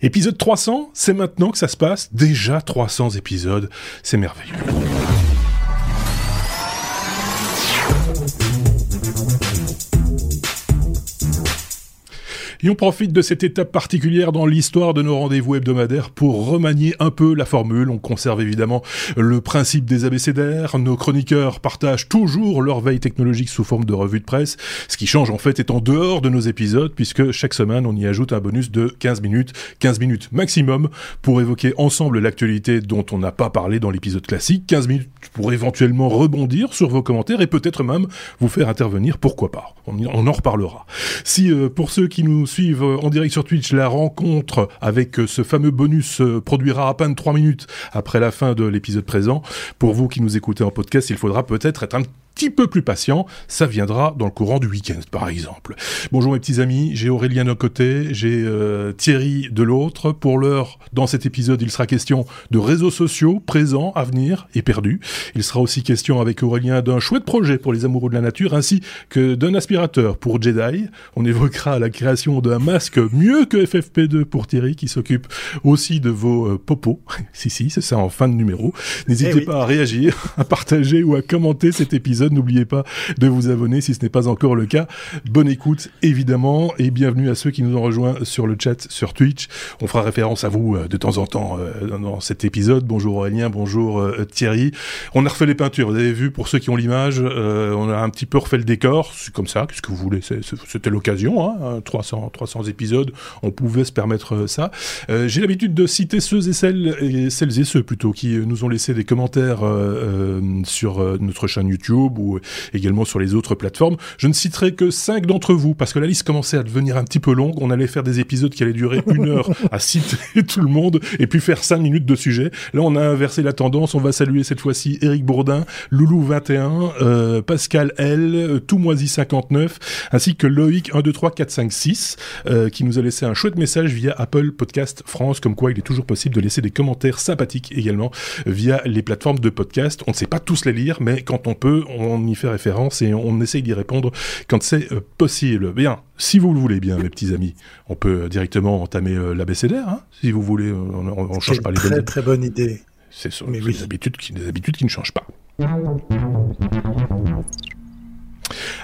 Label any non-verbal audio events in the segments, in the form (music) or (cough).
Épisode 300, c'est maintenant que ça se passe. Déjà 300 épisodes, c'est merveilleux. Et on profite de cette étape particulière dans l'histoire de nos rendez-vous hebdomadaires pour remanier un peu la formule. On conserve évidemment le principe des abécédaires. Nos chroniqueurs partagent toujours leur veille technologique sous forme de revue de presse. Ce qui change en fait est en dehors de nos épisodes puisque chaque semaine on y ajoute un bonus de 15 minutes, 15 minutes maximum pour évoquer ensemble l'actualité dont on n'a pas parlé dans l'épisode classique. 15 minutes pour éventuellement rebondir sur vos commentaires et peut-être même vous faire intervenir, pourquoi pas. On, en reparlera. Si euh, pour ceux qui nous suivent en direct sur Twitch, la rencontre avec euh, ce fameux bonus euh, produira à peine 3 minutes après la fin de l'épisode présent. Pour vous qui nous écoutez en podcast, il faudra peut-être être un petit peu plus patient, ça viendra dans le courant du week-end, par exemple. Bonjour mes petits amis, j'ai Aurélien d'un côté, j'ai euh, Thierry de l'autre. Pour l'heure, dans cet épisode, il sera question de réseaux sociaux présents, à venir et perdus. Il sera aussi question avec Aurélien d'un chouette projet pour les amoureux de la nature, ainsi que d'un aspirateur pour Jedi. On évoquera la création d'un masque mieux que FFP2 pour Thierry, qui s'occupe aussi de vos euh, popos. (laughs) si, si, c'est ça en fin de numéro. N'hésitez eh pas à réagir, à partager ou à commenter cet épisode N'oubliez pas de vous abonner si ce n'est pas encore le cas. Bonne écoute, évidemment, et bienvenue à ceux qui nous ont rejoints sur le chat sur Twitch. On fera référence à vous euh, de temps en temps euh, dans cet épisode. Bonjour Aurélien, bonjour euh, Thierry. On a refait les peintures, vous avez vu, pour ceux qui ont l'image, on a un petit peu refait le décor. C'est comme ça, qu'est-ce que vous voulez C'était l'occasion, hein, 300, 300 épisodes, on pouvait se permettre ça. J'ai l'habitude de citer ceux et celles, et celles et ceux plutôt, qui nous ont laissé des commentaires sur notre chaîne YouTube ou également sur les autres plateformes. Je ne citerai que cinq d'entre vous parce que la liste commençait à devenir un petit peu longue. On allait faire des épisodes qui allaient durer une heure (laughs) à citer tout le monde et puis faire cinq minutes de sujet. Là, on a inversé la tendance. On va saluer cette fois-ci Eric Bourdin, Loulou 21, euh, Pascal L, Toumoisi 59, ainsi que Loïc 1, 2, 3, 4, 5, 6, qui nous a laissé un chouette message via Apple Podcast France, comme quoi il est toujours possible de laisser des commentaires sympathiques également via les plateformes de podcast. On ne sait pas tous les lire, mais quand on peut, on on y fait référence et on essaye d'y répondre quand c'est euh, possible. Bien, si vous le voulez bien, mes petits amis, on peut directement entamer euh, l'abécédaire, hein, si vous voulez. On, on, change pas les très, très bonne idée. C'est ça, oui. des, habitudes qui, des habitudes qui ne changent pas.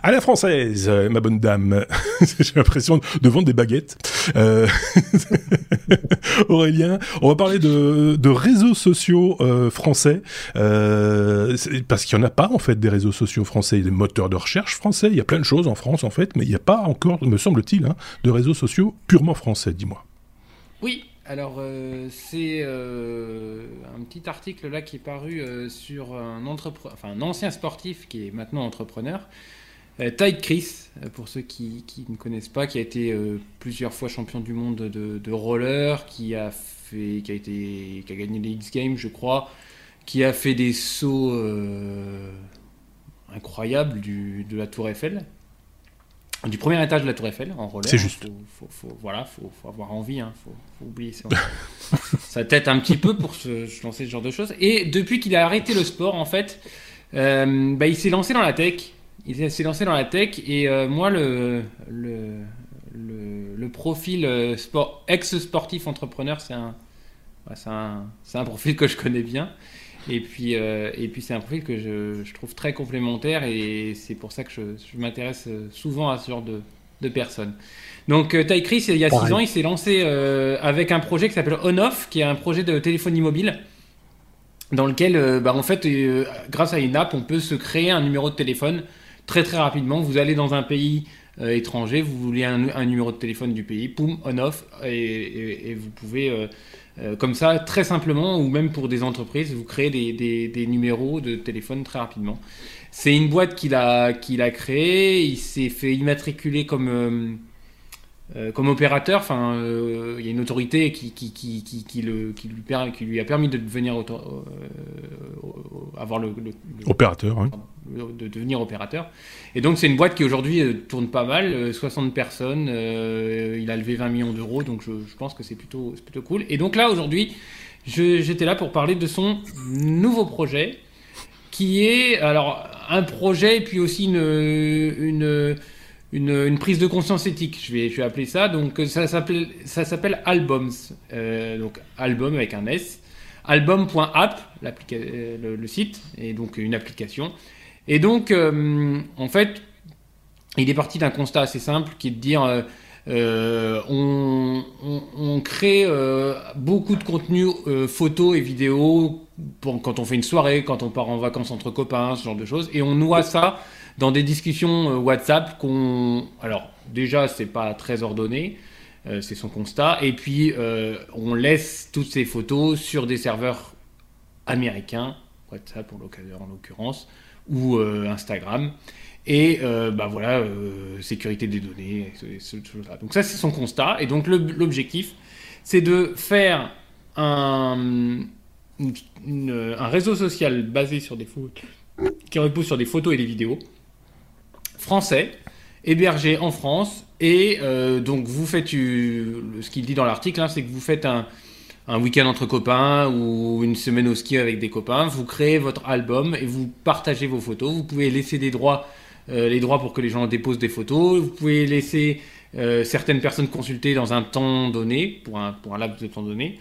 À la française, euh, ma bonne dame. (laughs) J'ai l'impression de vendre des baguettes. Euh... (laughs) Aurélien, on va parler de, réseaux sociaux euh, français, parce qu'il n'y en a pas en fait des réseaux sociaux français, des moteurs de recherche français, il y a plein de choses en France en fait, mais il n'y a pas encore, me semble-t-il, hein, de réseaux sociaux purement français, dis-moi. Oui, alors c'est un petit article là qui est paru sur un, ancien sportif qui est maintenant entrepreneur Tide Chris, euh, pour ceux qui, ne connaissent pas, qui a été euh, plusieurs fois champion du monde de, roller, qui a fait, qui a été, qui a gagné les X Games, je crois, qui a fait des sauts incroyables de la Tour Eiffel, du premier étage de la Tour Eiffel en roller. C'est juste. Faut, faut, voilà, faut, avoir envie, hein, faut, oublier ça. (laughs) ça tête un petit peu pour se, lancer ce genre de choses. Et depuis qu'il a arrêté le sport, en fait, bah, il s'est lancé dans la tech il s'est lancé dans la tech et euh, moi le, le, le, profil euh, sport, ex-sportif entrepreneur c'est un, un, un, profil que je connais bien et puis, euh, et puis c'est un profil que je, je, trouve très complémentaire et c'est pour ça que je, je m'intéresse souvent à ce genre de, de personnes. Donc Ty Chris il y a 6 ans il s'est lancé avec un projet qui s'appelle On-Off qui est un projet de téléphonie mobile dans lequel bah, en fait grâce à une app on peut se créer un numéro de téléphone très très rapidement. Vous allez dans un pays euh, étranger, vous voulez un, numéro de téléphone du pays, poum, on-off, et, vous pouvez, euh, euh, comme ça, très simplement, ou même pour des entreprises, vous créez des, numéros de téléphone très rapidement. C'est une boîte qu'il a, qu'il a créée, il s'est fait immatriculer comme euh, comme opérateur, enfin, euh, il y a une autorité qui, qui, qui, qui, le, qui, lui, qui lui a permis de devenir euh, avoir le, opérateur, hein. de devenir opérateur. Et donc c'est une boîte qui aujourd'hui tourne pas mal, 60 personnes, il a levé 20 millions d'euros, donc je, je, pense que c'est plutôt, plutôt cool. Et donc là aujourd'hui, j'étais là pour parler de son nouveau projet, qui est alors un projet et puis aussi une, une une, prise de conscience éthique, je vais, appeler ça. Donc ça s'appelle, ça s'appelle Albums, donc album avec un S, album.app, le, le site, et donc une application. Et donc, en fait, il est parti d'un constat assez simple qui est de dire euh, on, crée euh, beaucoup de contenu euh, photos et vidéos quand on fait une soirée, quand on part en vacances entre copains, ce genre de choses, et on noie ça dans des discussions WhatsApp qu'on, alors déjà c'est pas très ordonné, c'est son constat, et puis on laisse toutes ces photos sur des serveurs américains, WhatsApp en l'occurrence, ou Instagram. Et euh, bah voilà, euh, sécurité des données, là Donc ça, c'est son constat. Et donc l'objectif, c'est de faire un, un réseau social basé sur des photos, qui repose sur des photos et des vidéos, français, hébergé en France. Et euh, donc vous faites, ce qu'il dit dans l'article, hein, c'est que vous faites un, week-end entre copains ou une semaine au ski avec des copains, vous créez votre album et vous partagez vos photos. Vous pouvez laisser des droits euh, les droits pour que les gens déposent des photos. Vous pouvez laisser euh, certaines personnes consulter dans un temps donné, pour un, laps de temps donné.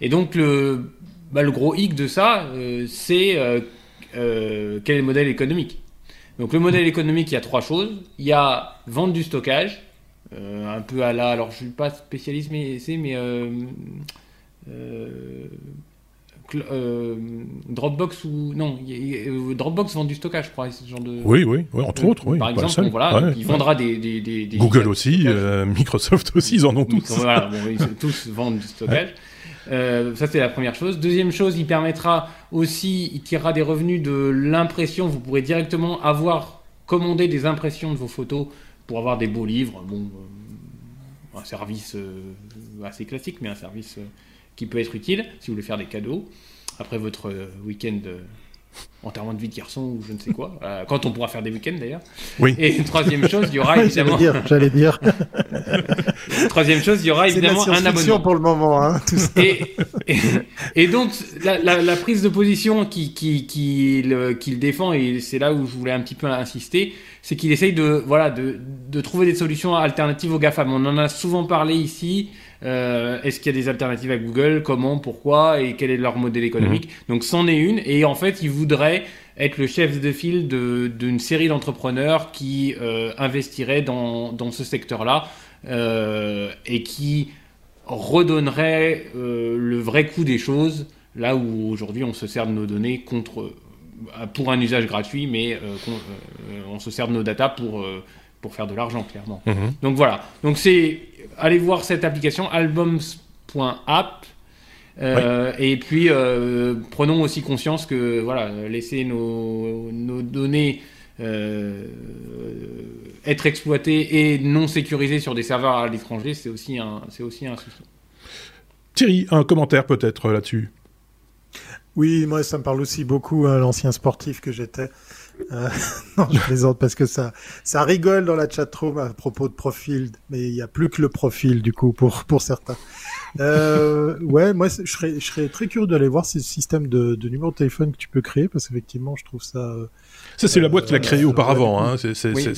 Et donc, le, bah, gros hic de ça, euh, c'est quel est le modèle économique. Donc, le modèle économique, il y a trois choses. Il y a vendre du stockage, un peu à la. Alors, je ne suis pas spécialiste, mais c'est. Mais, euh, Dropbox ou non euh, Dropbox vend du stockage je crois ce genre de oui oui, entre autres oui par exemple voilà il vendra des, des, des, Google aussi euh, Microsoft aussi ils en ont tous voilà (laughs) ils tous vendent du stockage ça c'est la première chose. Deuxième chose il permettra aussi il tirera des revenus de l'impression. Vous pourrez directement avoir commandé des impressions de vos photos pour avoir des beaux livres. Bon un service assez classique mais un service qui peut être utile si vous voulez faire des cadeaux. Après votre euh, week-end euh, enterrement de vie de garçon ou je ne sais quoi, euh, quand on pourra faire des week-ends d'ailleurs. Oui. Et troisième chose, il y aura (laughs) évidemment. J'allais dire. (laughs) troisième chose, il y aura évidemment un abonnement. pour le moment. Hein, et, et, donc la, la, prise de position qu'il qui, qui, qui, défend et c'est là où je voulais un petit peu insister, c'est qu'il essaye de voilà de, de trouver des solutions alternatives aux GAFAM. On en a souvent parlé ici. Euh, est-ce qu'il y a des alternatives à Google? Comment? Pourquoi? Et quel est leur modèle économique? Mhm. Donc, c'en est une. Et en fait, ils voudraient être le chef de file d'une série d'entrepreneurs qui euh, investiraient dans, dans ce secteur-là euh, et qui redonneraient le vrai coût des choses là où aujourd'hui on se sert de nos données contre pour un usage gratuit, mais on se sert de nos datas pour pour faire de l'argent, clairement. Mhm. Donc voilà. Donc c'est allez voir cette application albums.app. Euh, et puis euh, prenons aussi conscience que voilà, laisser nos, nos données euh, être exploitées et non sécurisées sur des serveurs à l'étranger, c'est aussi un, c'est aussi un souci. Thierry, un commentaire peut-être là-dessus? Oui, moi ça me parle aussi beaucoup, à hein, l'ancien sportif que j'étais. Euh, (laughs) non, je (laughs) plaisante parce que ça, ça rigole dans la chatroom à propos de profil, mais il n'y a plus que le profil du coup pour pour certains. Euh, ouais, moi je serais, je serais très curieux d'aller voir ces systèmes de, de numéro de téléphone que tu peux créer parce qu'effectivement je trouve ça euh, ça, c'est la boîte qui l'a créé euh, auparavant. Hein.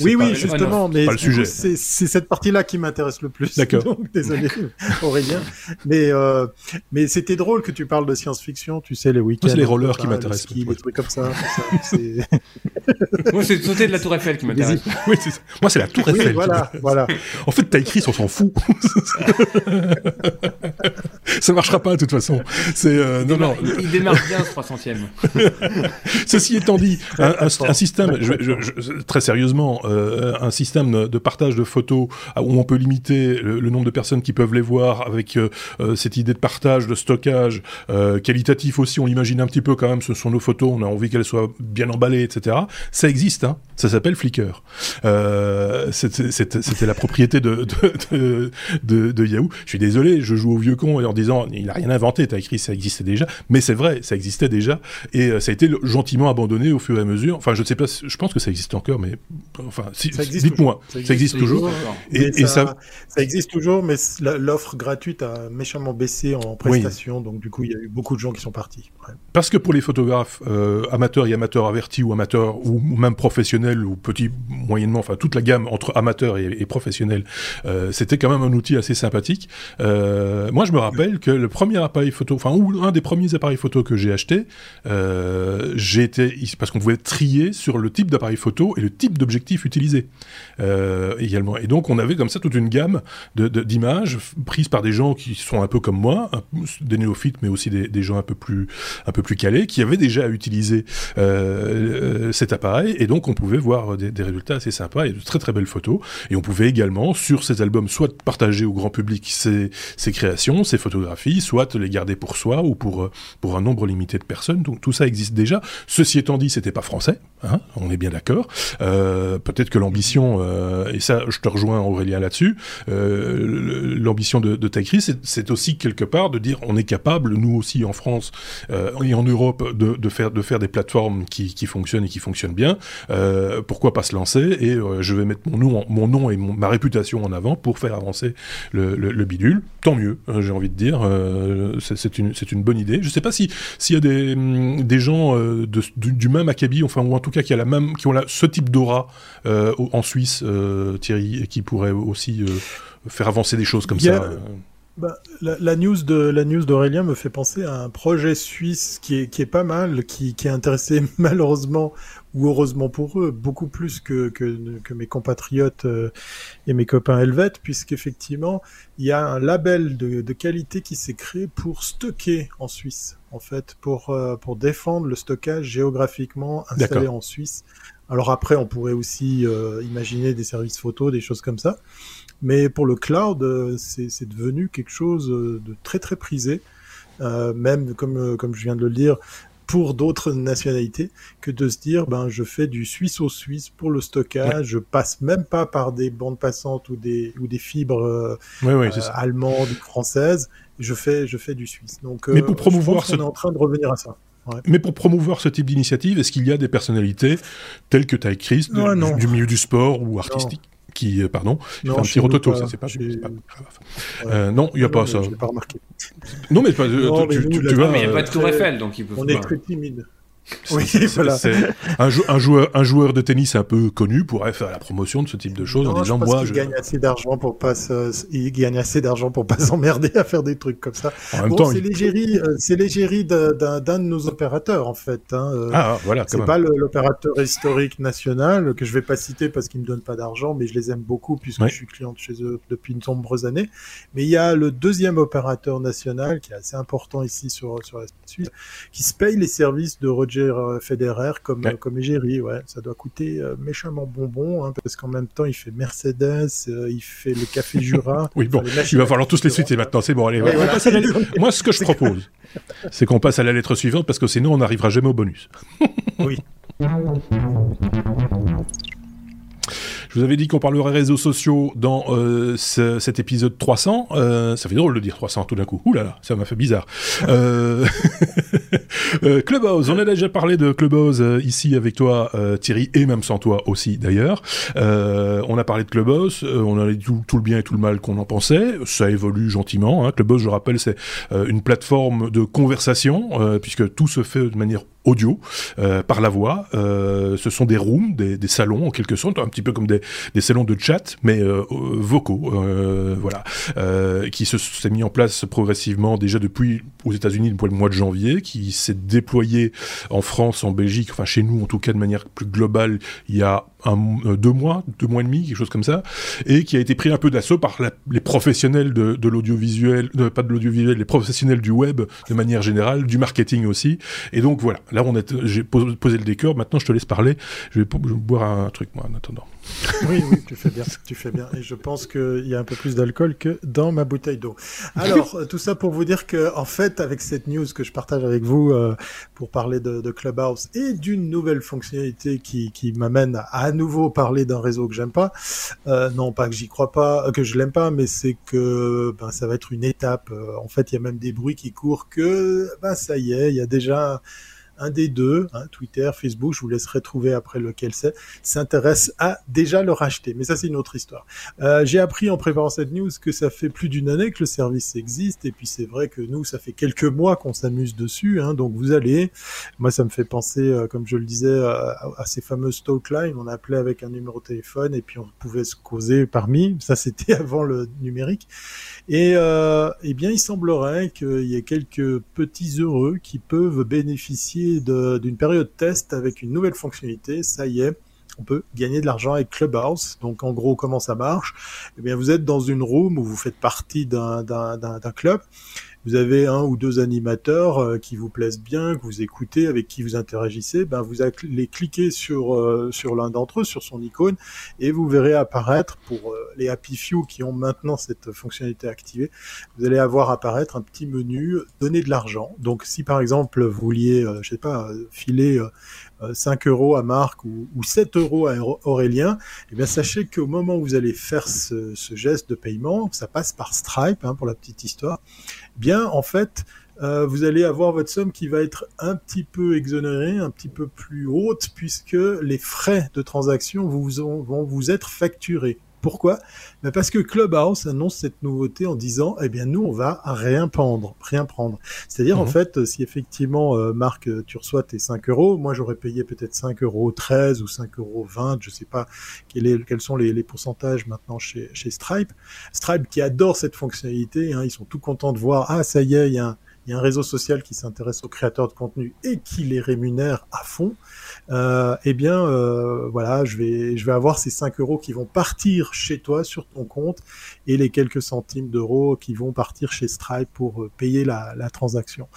oui, oui, justement, mais c'est cette partie-là qui m'intéresse le plus. D'accord. (laughs) Désolé, (laughs) Aurélien. Mais, euh, mais c'était drôle que tu parles de science-fiction. Tu sais, les week-ends. C'est les rollers qui m'intéressent. Les trucs comme ça. (laughs) Moi, c'est sauter de la Tour Eiffel qui m'intéresse. Oui, Moi, c'est la Tour Eiffel. voilà, voilà. En fait, t'as écrit, on s'en fout. ça marchera pas de toute façon. C'est euh, non, non. Il démarre bien ce 300e. Ceci étant dit, un, un système, je, très sérieusement, euh, un système de partage de photos où on peut limiter le, nombre de personnes qui peuvent les voir avec euh, euh, cette idée de partage, de stockage qualitatif aussi. On l'imagine un petit peu quand même. Ce sont nos photos, on a envie qu'elles soient bien emballées, etc. Ça existe, hein. Ça s'appelle Flickr. C'était la propriété de de, de, de, Yahoo. Je suis désolé, je joue au vieux con en disant il n'a rien inventé, écrit ça existait déjà, mais c'est vrai, ça existait déjà, et ça a été gentiment abandonné au fur et à mesure. Enfin, je ne sais pas, je pense que ça existe encore, mais enfin, si, dites-moi, ça, existe toujours. Et, ça, ça, existe toujours, mais l'offre gratuite a méchamment baissé en prestation, donc du coup, il y a eu beaucoup de gens qui sont partis. Parce que pour les photographes euh, amateurs et amateurs avertis ou amateurs ou même professionnels ou petits moyennement, enfin toute la gamme entre amateurs et, professionnels, euh, c'était quand même un outil assez sympathique. Euh, moi, je me rappelle que le premier appareil photo, enfin ou un des premiers appareils photo que j'ai acheté, j'ai été parce qu'on pouvait trier sur le type d'appareil photo et le type d'objectif utilisé également. Et donc on avait comme ça toute une gamme d'images prises par des gens qui sont un peu comme moi, des néophytes, mais aussi des, gens un peu plus un peu plus calés, qui avaient déjà utilisé euh, cet appareil, et donc on pouvait voir des, résultats assez sympas et de très très belles photos. Et on pouvait également, sur ces albums, soit partager au grand public ces, créations, ces photographies, soit les garder pour soi ou pour, pour un nombre limité de personnes. Donc tout ça existe déjà. Ceci étant dit, c'était pas français, hein, on est bien d'accord. Euh, peut-être que l'ambition, euh, et ça je te rejoins Aurélien là-dessus, l'ambition de, de c'est aussi quelque part de dire on est capable, nous aussi en France, euh, et en Europe de, faire, de faire des plateformes qui, fonctionnent et qui fonctionnent bien, euh, pourquoi pas se lancer et euh, je vais mettre mon nom, mon nom et ma réputation en avant pour faire avancer le, le, bidule. Tant mieux, hein, j'ai envie de dire. c'est une, une bonne idée. Je sais pas si s'il y a des, des gens du, même acabit, enfin ou en tout cas qui a la même, qui ont la, ce type d'aura en Suisse, Thierry, et qui pourraient aussi faire avancer des choses comme ça. Bah, la, news de la news d'Aurélien me fait penser à un projet suisse qui est qui est pas mal, qui qui est intéressé (laughs) malheureusement ou heureusement pour eux beaucoup plus que que, que mes compatriotes euh, et mes copains helvètes, puisqu'effectivement il y a un label de, de qualité qui s'est créé pour stocker en Suisse, en fait, pour euh, pour défendre le stockage géographiquement installé en Suisse. Alors après, on pourrait aussi euh, imaginer des services photo, des choses comme ça. Mais pour le cloud, c'est devenu quelque chose de très très prisé, euh, même comme comme je viens de le dire, pour d'autres nationalités, que de se dire ben je fais du suisse au suisse pour le stockage, je passe même pas par des bandes passantes ou des ou des fibres allemandes ou françaises, je fais je fais du suisse. Donc Mais pour promouvoir on est en train de revenir à ça. Mais pour promouvoir ce type d'initiative, est-ce qu'il y a des personnalités telles que as écrites du, milieu du sport ou artistique? Qui, euh, pardon, non, un petit rototo, ça c'est pas, pas euh, non, il n'y a pas ça. pas remarqué. Non, mais, pas, non, tu, tu, tu, vois, mais il n'y a pas de tour Eiffel, donc il peut. On est très timide. Oui, voilà. Un, un, joueur, un joueur de tennis un peu connu pourrait faire la promotion de ce type de choses en disant je moi je gagne assez d'argent pour pas il gagne assez d'argent pour pas (laughs) s'emmerder à faire des trucs comme ça. En bon, c'est l'égérie, euh, c'est l'égérie d'un de nos opérateurs en fait. Hein. Euh, ah voilà. C'est pas l'opérateur historique national que je vais pas citer parce qu'il me donne pas d'argent, mais je les aime beaucoup puisque je suis client chez eux depuis de nombreuses années. Mais il y a le deuxième opérateur national qui est assez important ici sur sur la Suisse, qui se paye les services de Roger euh, Federer comme comme égérie, ouais, ça doit coûter euh, méchamment bonbon hein, parce qu'en même temps il fait Mercedes, euh, il fait le café Jura. (laughs) oui bon, il va falloir tous les suite maintenant, c'est bon allez. Moi ce que je propose, c'est qu'on passe à la lettre suivante parce que sinon on n'arrivera jamais au bonus. oui. (laughs) Vous avais dit qu'on parlerait réseaux sociaux dans euh, cet épisode 300. Euh, ça fait drôle de dire 300 tout d'un coup. Ouh là là, ça m'a fait bizarre. euh, (laughs) euh Clubhouse, on a déjà parlé de Clubhouse ici avec toi, Thierry, et même sans toi aussi d'ailleurs. on a parlé de Clubhouse, on a dit tout, le bien et tout le mal qu'on en pensait. Ça évolue gentiment. Hein. Clubhouse, je rappelle, c'est une plateforme de conversation, puisque tout se fait de manière audio, euh, par la voix. Euh, ce sont des rooms, des, salons en quelque sorte, un petit peu comme des, salons de chat, mais euh, vocaux, voilà, qui se s'est mis en place progressivement déjà depuis aux États-Unis depuis le mois de janvier, qui s'est déployé en France, en Belgique, enfin chez nous en tout cas de manière plus globale, il y a deux mois, deux mois et demi, quelque chose comme ça, et qui a été pris un peu d'assaut par les professionnels de, de l'audiovisuel, pas de l'audiovisuel, les professionnels du web de manière générale, du marketing aussi, et donc voilà là, on j'ai posé le décor. Maintenant, je te laisse parler. Je vais, boire un truc, moi, en attendant. Oui, oui, tu fais bien, tu fais bien. Et je pense qu'il y a un peu plus d'alcool que dans ma bouteille d'eau. Alors, euh, (laughs) tout ça pour vous dire que, en fait, avec cette news que je partage avec vous euh, pour parler de, de, Clubhouse et d'une nouvelle fonctionnalité qui, qui m'amène à, à nouveau parler d'un réseau que j'aime pas. Euh, non, pas que j'y crois pas, que je l'aime pas, mais c'est que ben, ça va être une étape. en fait, il y a même des bruits qui courent que, ben, ça y est, il y a déjà un des deux, hein, Twitter, Facebook, je vous laisserai trouver après lequel c'est, s'intéresse à déjà le racheter. Mais ça, c'est une autre histoire. Euh, j'ai appris en préparant cette news que ça fait plus d'une année que le service existe, et puis c'est vrai que nous, ça fait quelques mois qu'on s'amuse dessus, hein, donc vous allez. Moi, ça me fait penser, euh, comme je le disais, euh, à, ces fameuses talk line. On appelait avec un numéro de téléphone, et puis on pouvait se causer parmi. Ça, c'était (laughs) avant le numérique. Et euh, eh bien, il semblerait qu'il y ait quelques petits heureux qui peuvent bénéficier d'une période test avec une nouvelle fonctionnalité. Ça y est, on peut gagner de l'argent avec Clubhouse. Donc, en gros, comment ça marche? Eh bien, vous êtes dans une room où vous faites partie d'un club vous avez un ou deux animateurs euh, qui vous plaisent bien, que vous écoutez, avec qui vous interagissez, ben vous allez cliquer sur euh, sur l'un d'entre eux, sur son icône, et vous verrez apparaître pour euh, les Happy Few qui ont maintenant cette fonctionnalité activée, vous allez avoir apparaître un petit menu donner de l'argent. Donc si par exemple vous vouliez, je sais pas, filer 5 euros à Marc ou, ou 7 euros à Aurélien, eh bien sachez qu'au moment où vous allez faire ce, ce, geste de paiement, ça passe par Stripe hein, pour la petite histoire, bien en fait euh, vous allez avoir votre somme qui va être un petit peu exonérée, un petit peu plus haute, puisque les frais de transaction vous, vont vous être facturés. Pourquoi? Ben Parce que Clubhouse annonce cette nouveauté en disant, eh bien nous on va rien prendre, rien prendre. C'est-à-dire en mhm. fait, si effectivement euh, Marc, tu reçois tes 5 euros, moi j'aurais payé peut-être 5 euros 13 ou 5 euros 20, je sais pas quel quels sont les, pourcentages maintenant chez, chez Stripe. Stripe qui adore cette fonctionnalité, hein, ils sont tout contents de voir, ah ça y est, il y a un il y a un réseau social qui s'intéresse aux créateurs de contenu et qui les rémunère à fond, euh, eh bien, euh, voilà, je vais, je vais avoir ces 5 euros qui vont partir chez toi sur ton compte et les quelques centimes d'euros qui vont partir chez Stripe pour euh, payer la, la transaction.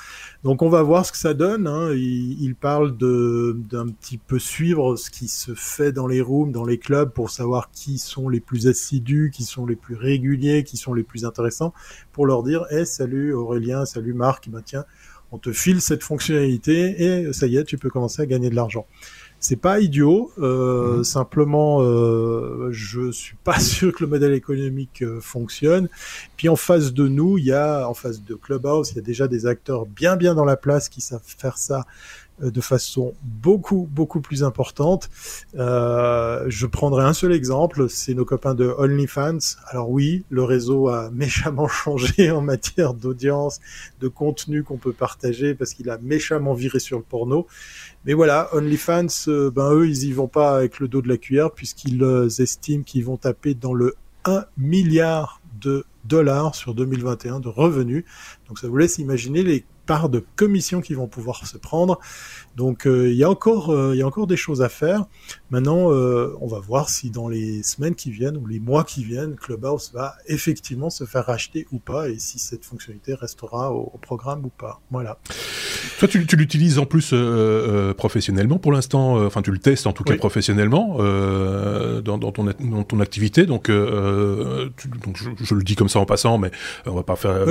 Donc, on va voir ce que ça donne. Hein. Il, il, parle d'un petit peu suivre ce qui se fait dans les rooms, dans les clubs, pour savoir qui sont les plus assidus, qui sont les plus réguliers, qui sont les plus intéressants, pour leur dire, eh, salut Aurélien, salut Marc qui bah tiens, on te file cette fonctionnalité et ça y est, tu peux commencer à gagner de l'argent. C'est pas idiot, euh, mhm. simplement euh, je suis pas (laughs) sûr que le modèle économique euh, fonctionne. Puis en face de nous, il y a en face de Clubhouse, il y a déjà des acteurs bien bien dans la place qui savent faire ça euh, de façon beaucoup beaucoup plus importante. Euh, je prendrai un seul exemple, c'est nos copains de OnlyFans. Alors oui, le réseau a (laughs) méchamment changé en matière d'audience, de contenu qu'on peut partager parce qu'il a méchamment viré sur le porno. Mais voilà, OnlyFans, euh, ben eux, ils y vont pas avec le dos de la cuillère puisqu'ils estiment qu'ils vont taper dans le 1 milliard de dollars sur 2021 de revenus. Donc ça vous laisse imaginer les de commissions qui vont pouvoir se prendre. Donc euh, il y a encore euh, il y a encore des choses à faire. Maintenant, euh, on va voir si dans les semaines qui viennent ou les mois qui viennent, Clubhouse va effectivement se faire racheter ou pas et si cette fonctionnalité restera au, programme ou pas. Voilà. Toi, tu, tu l'utilises en plus professionnellement pour l'instant. Enfin, tu le testes en tout cas professionnellement dans, dans, ton dans ton activité. Donc, donc je, le dis comme ça en passant, mais on va pas faire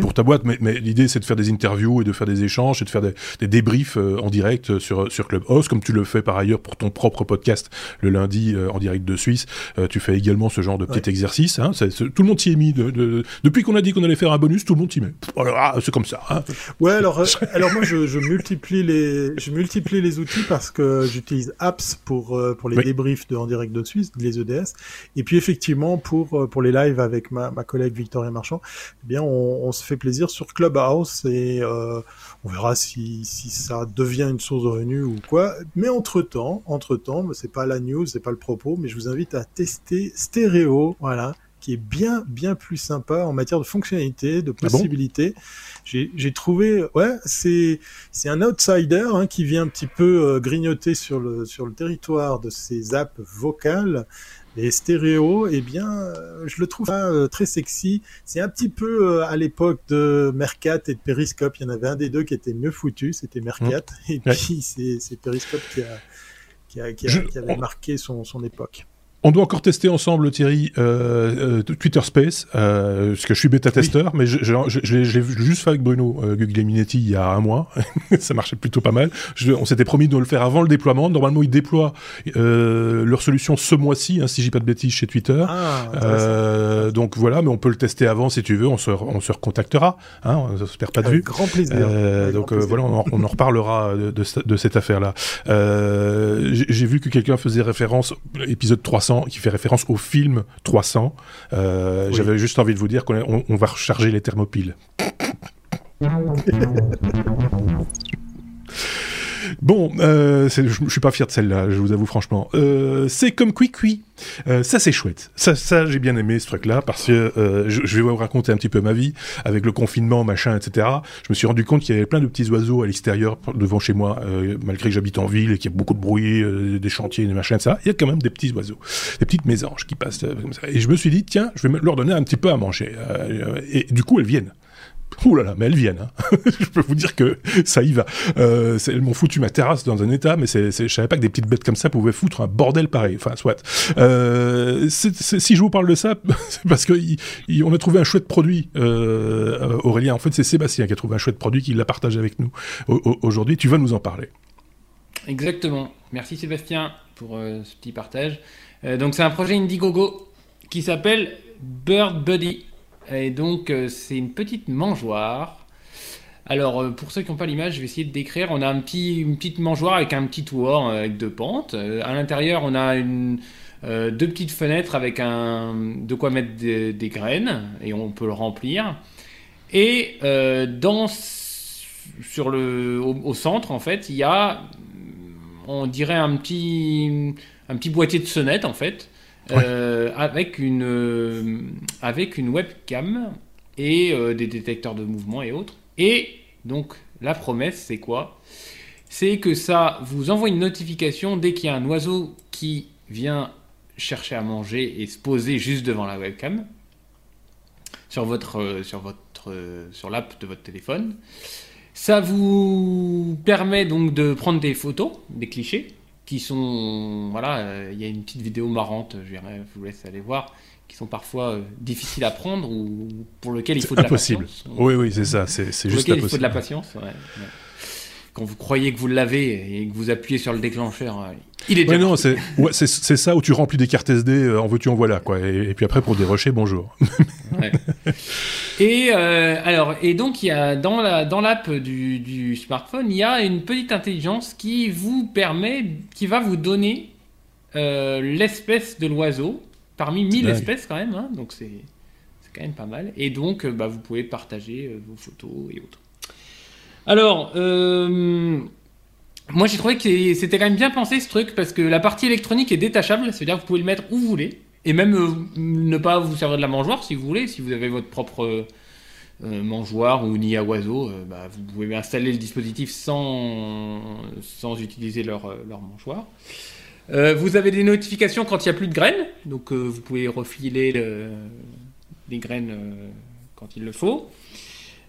pour ta boîte. Mais, mais l'idée, c'est de faire des interviews et de faire des échanges et de faire des, des débriefs en direct sur, sur Clubhouse, comme tu le fais par ailleurs pour ton propre podcast le lundi euh, en direct de Suisse. Euh, tu fais également ce genre de petit exercice. Hein, tout le monde s'y est mis. De, depuis qu'on a dit qu'on allait faire un bonus, tout le monde s'y met. Voilà, c'est comme ça. Hein. Ouais, alors, euh, alors moi, je, multiplie les, je multiplie les outils parce que j'utilise Apps pour, pour les débriefs de en direct de Suisse, les EDS. Et puis, effectivement, pour, pour les lives avec ma, ma collègue Victoria Marchand, eh bien, on, on, se fait plaisir sur Clubhouse et on verra si, si ça devient une source de revenus ou quoi. Mais entre temps, entre temps, c'est pas la news, c'est pas le propos, mais je vous invite à tester Stereo, voilà, qui est bien bien plus sympa en matière de fonctionnalité, de ah possibilités. j'ai trouvé, ouais, c'est c'est un outsider hein, qui vient un petit peu euh, grignoter sur le sur le territoire de ces apps vocales les stéréos, eh bien, euh, je le trouve euh, très sexy. C'est un petit peu euh, à l'époque de Mercat et de Periscope. Il y en avait un des deux qui était mieux foutu, c'était Mercat. Mmh. Et puis, c'est Periscope qui, a, qui, a, qui, avait marqué son, son époque On doit encore tester ensemble, Thierry, euh, euh, Twitter Space, euh, parce que je suis bêta-testeur, mais je, je, je, je l'ai juste fait avec Bruno euh, Guglielminetti il y a un mois. (laughs) ça marchait plutôt pas mal. On s'était promis de le faire avant le déploiement. Normalement, ils déploient leur solution ce mois-ci, hein, si j'ai pas de bêtises, chez Twitter. Ah, donc voilà, mais on peut le tester avant si tu veux. On se, on se recontactera. Hein, on se perd pas de avec vue. grand plaisir. Avec donc grand plaisir. voilà, on en, on en reparlera de, de, de cette affaire-là. J'ai j'ai vu que quelqu'un faisait référence, épisode 300, qui fait référence au film 300. Euh, Oui. J'avais juste envie de vous dire qu'on on, on va recharger les thermopiles. (laughs) Bon, euh, je, je suis pas fier de celle-là, je vous avoue franchement. Euh, c'est comme Quick euh, ça c'est chouette. Ça, j'ai bien aimé ce truc-là parce que je, vais vous raconter un petit peu ma vie avec le confinement, machin, etc. Je me suis rendu compte qu'il y avait plein de petits oiseaux à l'extérieur devant chez moi, malgré que j'habite en ville et qu'il y a beaucoup de bruit, des chantiers, des machins, ça. Il y a quand même des petits oiseaux, des petites mésanges qui passent comme ça. Et je me suis dit tiens, je vais leur donner un petit peu à manger. Et du coup elles viennent. Ouh là là, mais elles viennent. Hein. (laughs) je peux vous dire que ça y va. Euh, elles m'ont foutu ma terrasse dans un état, mais c'est, c'est- je savais pas que des petites bêtes comme ça pouvaient foutre un bordel pareil. Enfin, soit. Euh, si je vous parle de ça, (laughs) c'est parce que on a trouvé un chouette produit, euh, euh, Aurélien. En fait, c'est Sébastien qui a trouvé un chouette produit, qui l'a partagé avec nous au- au- aujourd'hui. Tu vas nous en parler. Exactement. Merci Sébastien pour ce petit partage. Donc c'est un projet Indiegogo qui s'appelle Bird Buddy. Et donc euh, c'est une petite mangeoire. Alors euh, pour ceux qui n'ont pas l'image, je vais essayer de décrire. On a un petit, une petite mangeoire avec un petit toit euh, avec deux pentes. À l'intérieur, on a deux petites fenêtres avec un, de quoi mettre des, graines et on peut le remplir. Et dans, sur le, au, au centre, en fait, il y a on dirait un petit, un petit boîtier de sonnette en fait, Euh, avec, une, euh, avec une webcam et euh, des détecteurs de mouvement et autres. Et donc la promesse c'est quoi? C'est que ça vous envoie une notification dès qu'il y a un oiseau qui vient chercher à manger et se poser juste devant la webcam sur votre sur votre sur l'app de votre téléphone. Ça vous permet donc de prendre des photos, des clichés, qui sont. Voilà, euh, il y a une petite vidéo marrante, je, vous laisse aller voir, qui sont parfois euh, difficiles à prendre ou pour lesquelles il faut de la impossible. patience. Oui, oui, c'est ça. C'est, juste lesquelles il faut de impossible. la patience. ouais, ouais. Quand vous croyez que vous l'avez et que vous appuyez sur le déclencheur, euh, il est déjà Ouais, non, c'est, ouais, c'est, c'est ça où tu remplis des cartes SD, en veux-tu, en voilà, quoi. Et, et puis après, pour dérocher, bonjour. (laughs) Ouais. (laughs) et euh, alors et donc il y a dans la dans l'app du, du smartphone il y a une petite intelligence qui vous permet qui va vous donner euh, l'espèce de l'oiseau parmi 1000 dingue. espèces quand même hein, donc c'est c'est quand même pas mal et donc euh, bah, vous pouvez partager vos photos et autres alors euh, moi j'ai trouvé que c'était quand même bien pensé ce truc parce que la partie électronique est détachable, c'est-à-dire que vous pouvez le mettre où vous voulez et même euh, ne pas vous servir de la mangeoire si vous voulez, si vous avez votre propre euh, euh, mangeoire ou nid à oiseaux, bah, vous pouvez installer le dispositif sans, sans utiliser leur, leur mangeoire. Vous avez des notifications quand il n'y a plus de graines, donc vous pouvez refiler le- les graines quand il le faut.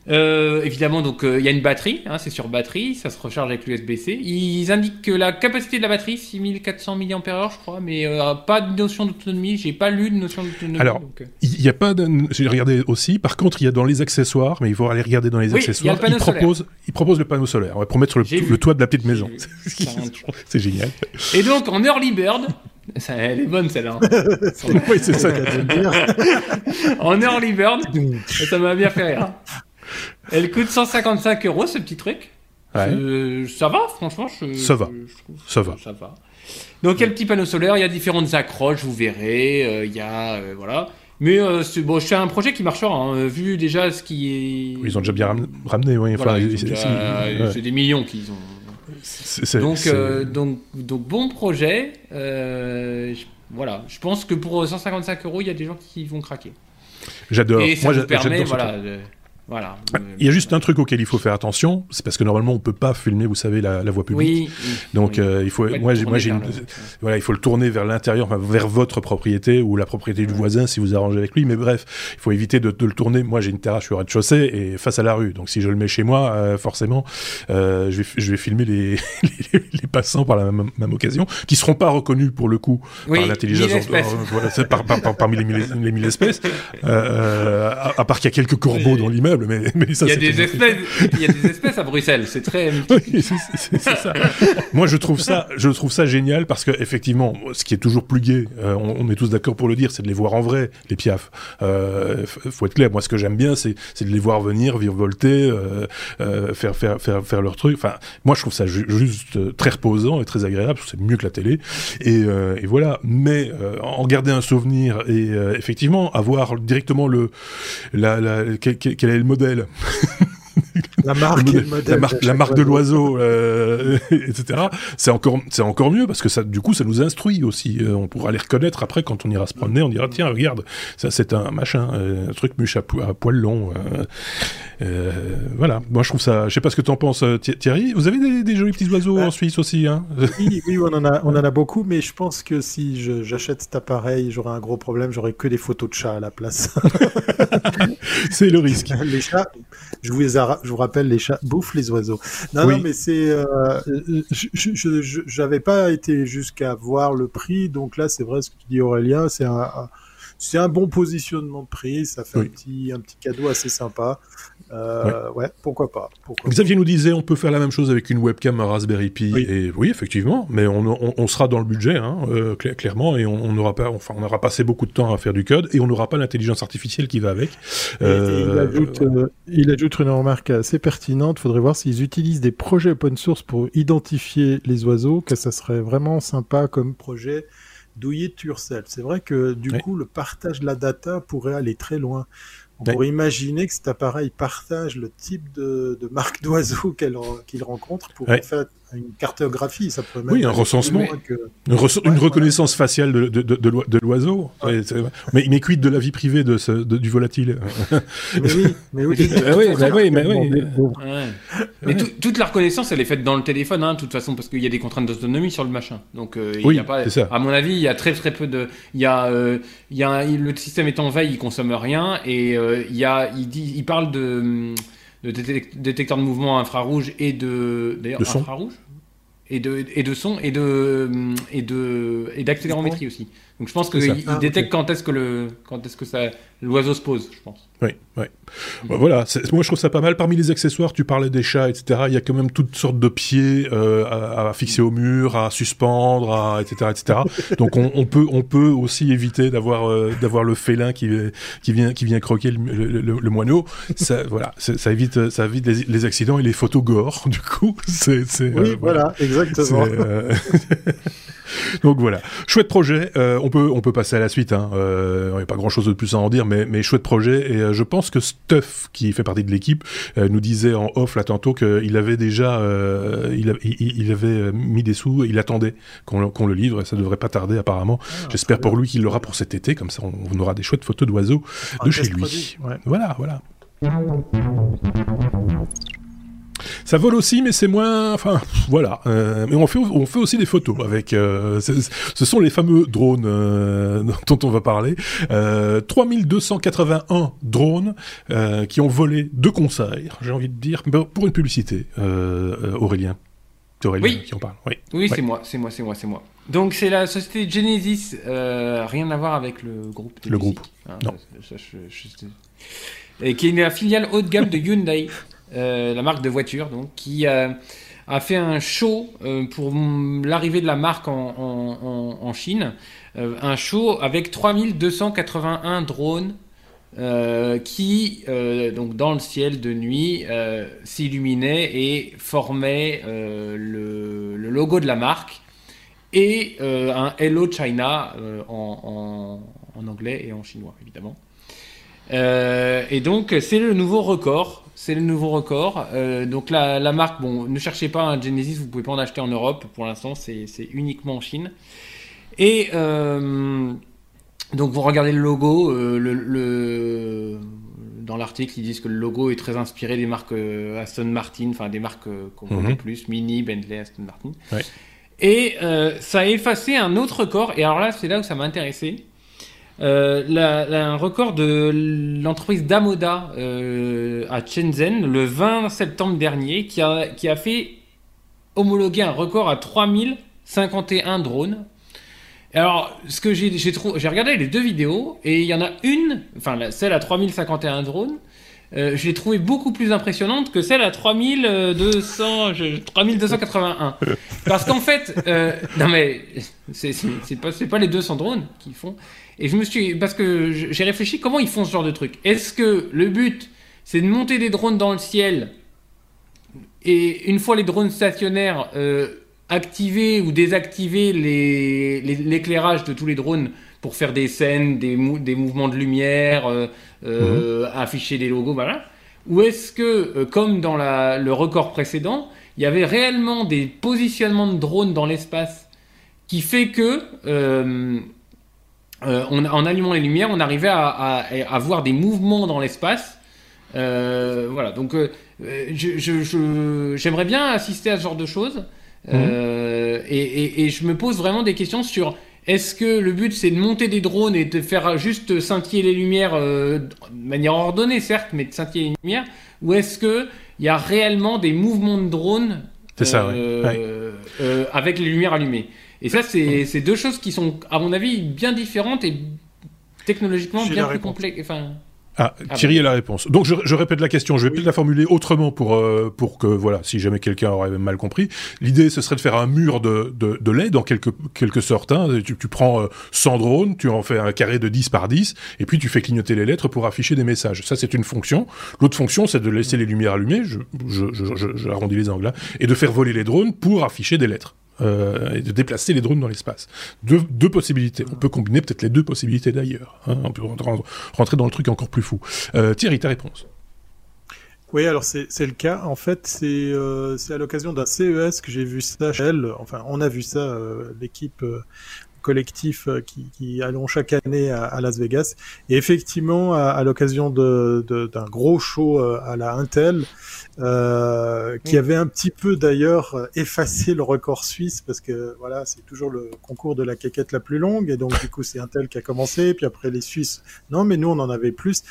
Euh, évidemment, donc euh, il y a une batterie, hein, c'est sur batterie, ça se recharge avec l'USB-C. Ils indiquent que la capacité de la batterie 6400 mAh, je crois, mais euh, pas de notion d'autonomie. J'ai pas lu de notion d'autonomie. Alors, Il n'y a pas de... J'ai regardé aussi. Par contre, il y a dans les accessoires, mais il faut aller regarder dans les Oui, accessoires. le panneau il, solaire. propose, il propose le panneau solaire ouais, pour mettre sur le, toit de la petite maison. (laughs) C'est génial. Et donc en early bird, (laughs) ça, elle est bonne celle-là. hein. (laughs) oui, c'est ça. en early bird, ça m'a bien fait rire. Elle coûte 155 euros ce petit truc. Ouais. Euh, ça va, franchement. Je, Ça va. je- je trouve Ça va. Ça va. Donc il y a le petit panneau solaire, il y a différentes accroches, vous verrez. euh, Il y a euh, voilà. Mais euh, c'est bon, c'est un projet qui marchera. hein, vu déjà ce qui est. Ils ont déjà bien ram- ramené, oui. Voilà, Enfin, c'est- ouais. des millions qu'ils ont. C'est- c'est- Donc, donc, donc bon projet. je- voilà, je pense que pour 155 euros, il y a des gens qui vont craquer. J'adore. Et ça Moi, vous permet, voilà, de, Voilà. Il y a juste un truc auquel il faut faire attention, c'est parce que normalement on peut pas filmer, vous savez, la, voie publique. Oui. Donc euh, il faut, moi, moi j'ai, voilà, il faut le tourner vers l'intérieur, vers votre propriété ou la propriété du voisin si vous arrangez avec lui. Mais bref, il faut éviter de, le tourner. Moi, j'ai une terrasse, sur rez-de-chaussée et face à la rue. Donc si je le mets chez moi, euh, forcément, euh, je, vais, je vais filmer (laughs) les, les, passants par la même, occasion, qui seront pas reconnus pour le coup par l'intelligence, voilà, par, parmi les mille, espèces. à, à part qu'il y a quelques corbeaux dans l'immeuble mais, (laughs) il, y a des espèces, il y a des espèces à Bruxelles, c'est très. (laughs) oui, c'est ça. Moi, je trouve ça, je trouve ça génial parce que effectivement, ce qui est toujours plus gai, euh, on, est tous d'accord pour le dire, c'est de les voir en vrai, les piafs. Euh, faut être clair. Moi, ce que j'aime bien, c'est de les voir venir, virevolter, euh, euh, faire, faire, faire, faire leur truc. Enfin, moi, je trouve ça juste très reposant et très agréable. C'est mieux que la télé. Et, et voilà. Mais en garder un souvenir et effectivement avoir directement le, la, la, quel, quel est le modèle. (laughs) La marque, la marque, de l'oiseau, euh, (laughs) etc. C'est encore, c'est encore mieux parce que ça, du coup, ça nous instruit aussi. Euh, on pourra les reconnaître après quand on ira se promener. On dira tiens, regarde, ça c'est un machin, euh, un truc muche à, poil long. voilà. Moi, je trouve ça. Je sais pas ce que tu en penses, Thierry. Vous avez des, jolis petits oiseaux en Suisse aussi, hein? (laughs) oui, oui, on en a, on en a beaucoup, mais je pense que si j'achète cet appareil, j'aurai un gros problème. J'aurai que des photos de chats à la place. (laughs) c'est le risque. Les chats, je vous, je vous rappelle, les chats bouffent les oiseaux. Non, non, mais c'est. Euh, je n'avais pas été jusqu'à voir le prix, donc là, c'est vrai ce que tu dis, Aurélien, c'est un, c'est un bon positionnement de prix, ça fait un, petit, un petit cadeau assez sympa. Euh, ouais. pourquoi pas. Xavier nous disait on peut faire la même chose avec une webcam à Raspberry Pi. Et oui, effectivement, mais on, sera dans le budget, hein, euh, clairement, et on n'aura pas, enfin, on aura passé beaucoup de temps à faire du code, et on n'aura pas l'intelligence artificielle qui va avec. Euh, il, ajoute, une remarque assez pertinente. Il faudrait voir s'ils utilisent des projets open source pour identifier les oiseaux, que ça serait vraiment sympa comme projet do it yourself. C'est vrai que du coup, le partage de la data pourrait aller très loin. On pourrait imaginer que cet appareil partage le type de, de marque d'oiseau qu'il rencontre pour en fait une cartographie, ça pourrait Oui, un recensement, une, reconnaissance faciale de, de, de, l'oiseau. Mais, mais quid de la vie privée de ce, du volatile? Mais oui, mais oui. (laughs) Oui, bah oui, mais oui. Mais toute la reconnaissance, elle est faite dans le téléphone, hein, de toute façon, parce qu'il y a des contraintes d'autonomie sur le machin. Donc, euh, il y a pas, ça. à mon avis, il y a très très peu de. Il y a, euh, il y a le système est en veille, il consomme rien, et euh, il y a, il dit, il parle de de détecteur de mouvement infrarouge et de d'ailleurs infrarouge? Et de et de son et de et de et d'accélérométrie aussi. Donc je pense qu'il ah, détecte quand est-ce que le quand est-ce que ça l'oiseau se pose, je pense. Oui, oui. Bah, voilà, moi je trouve ça pas mal. Parmi les accessoires, tu parlais des chats, etc. Il y a quand même toutes sortes de pieds euh, à, fixer au mur, à suspendre, à, etc., etc. (laughs) Donc on, peut on peut aussi éviter d'avoir euh, d'avoir le félin qui qui vient qui vient croquer le, le, moineau. Ça voilà, ça évite ça évite les, accidents et les photos gore. Du coup, (laughs) c'est oui, euh, voilà, exactement. (laughs) (laughs) Donc voilà, chouette projet. Euh, on peut on peut passer à la suite. Hein. Euh, il n'y a pas grand chose de plus à en dire, mais mais chouette projet. Et euh, je pense que Stuff, qui fait partie de l'équipe, nous disait en off là tantôt qu'il avait déjà il, il, avait mis des sous, il attendait qu'on le livre. Et ça devrait pas tarder apparemment. Ah, J'espère pour lui qu'il l'aura pour cet été, comme ça on, aura des chouettes photos d'oiseaux de chez lui. Voilà, voilà. Ça vole aussi, mais c'est moins. Enfin, voilà. Euh, mais on fait, on fait aussi des photos avec. Euh, ce sont les fameux drones euh, (laughs) dont on va parler. 3281 drones qui ont volé de concert, j'ai envie de dire, pour une publicité. Aurélien. Aurélien qui en parle. Oui, oui c'est moi, c'est moi, c'est moi, c'est moi. Donc c'est la société Genesis, rien à voir avec le groupe. Le groupe. Hein, non. et qui est une filiale haut de gamme de Hyundai. (laughs) Euh, la marque de voiture, donc, qui a fait un show euh, pour l'arrivée de la marque en, Chine. Euh, un show avec 3281 drones qui, donc dans le ciel de nuit, s'illuminaient et formaient le, logo de la marque et un Hello China en, anglais et en chinois, évidemment. et donc, c'est le nouveau record c'est le nouveau record. Euh, donc la, la, marque, bon, ne cherchez pas un Genesis, vous pouvez pas en acheter en Europe pour l'instant, c'est uniquement en Chine. Et euh, donc vous regardez le logo, euh, le, dans l'article, ils disent que le logo est très inspiré des marques Aston Martin, enfin des marques qu'on connaît Mhm. plus, Mini, Bentley, Aston Martin. Ouais. Et ça a effacé un autre record, et alors là, c'est là où ça m'a intéressé. Euh, un record de l'entreprise Damoda euh, à Shenzhen le 20 septembre dernier qui a, qui a fait homologuer un record à 3051 drones. Alors, ce que j'ai j'ai regardé les deux vidéos et il y en a une, enfin celle à 3051 drones, euh, je l'ai trouvée beaucoup plus impressionnante que celle à 3200, je, 3281. Parce qu'en fait, euh, non mais c'est pas, pas les 200 drones qui font. Et je me suis, parce que j'ai réfléchi comment ils font ce genre de truc? Est-ce que le but, c'est de monter des drones dans le ciel et une fois les drones stationnaires euh, activer ou désactiver l'éclairage les, de tous les drones pour faire des scènes, des, mou des mouvements de lumière, euh, euh, mmh. afficher des logos, voilà. Ou est-ce que, comme dans la, le record précédent, il y avait réellement des positionnements de drones dans l'espace qui fait que euh, on, en allumant les lumières, on arrivait à, à, à voir des mouvements dans l'espace. Euh, voilà, donc j'aimerais je, je, bien assister à ce genre de choses. Mmh. Euh, et, et, et, je me pose vraiment des questions sur est-ce que le but c'est de monter des drones et de faire juste scintiller les lumières euh, de manière ordonnée, certes, mais de scintiller les lumières, ou est-ce que il y a réellement des mouvements de drones ça, euh, ouais. Ouais. avec les lumières allumées? Et ça, c'est deux choses qui sont, à mon avis, bien différentes et technologiquement bien plus complexes. Enfin, ah, Thierry a la réponse. Donc je, je répète la question, je vais oui. peut-être la formuler autrement pour euh, pour que voilà, si jamais quelqu'un aurait mal compris, l'idée ce serait de faire un mur de de, de LED en quelque quelque sorte. Hein. Tu, tu prends euh, 100 drones, tu en fais un carré de 10 par 10, et puis tu fais clignoter les lettres pour afficher des messages. Ça c'est une fonction. L'autre fonction c'est de laisser les lumières allumées, je je je, je, je arrondis les angles là, et de faire voler les drones pour afficher des lettres. Euh, et de déplacer les drones dans l'espace. Deux, possibilités. On peut combiner peut-être les deux possibilités d'ailleurs. Hein. On peut rentrer dans le truc encore plus fou. Euh, Thierry, ta réponse oui, alors c'est le cas. En fait, c'est euh, à l'occasion d'un CES que j'ai vu ça chez elle. Enfin, on a vu ça, euh, l'équipe collectif qui, qui, allons chaque année à, à, Las Vegas. Et effectivement, à, à l'occasion d'un de, de, gros show à la Intel, euh, qui avait un petit peu d'ailleurs effacé le record suisse parce que voilà, c'est toujours le concours de la quéquette la plus longue et donc du coup c'est Intel qui a commencé, puis après les Suisses. Non, mais nous on en avait plus.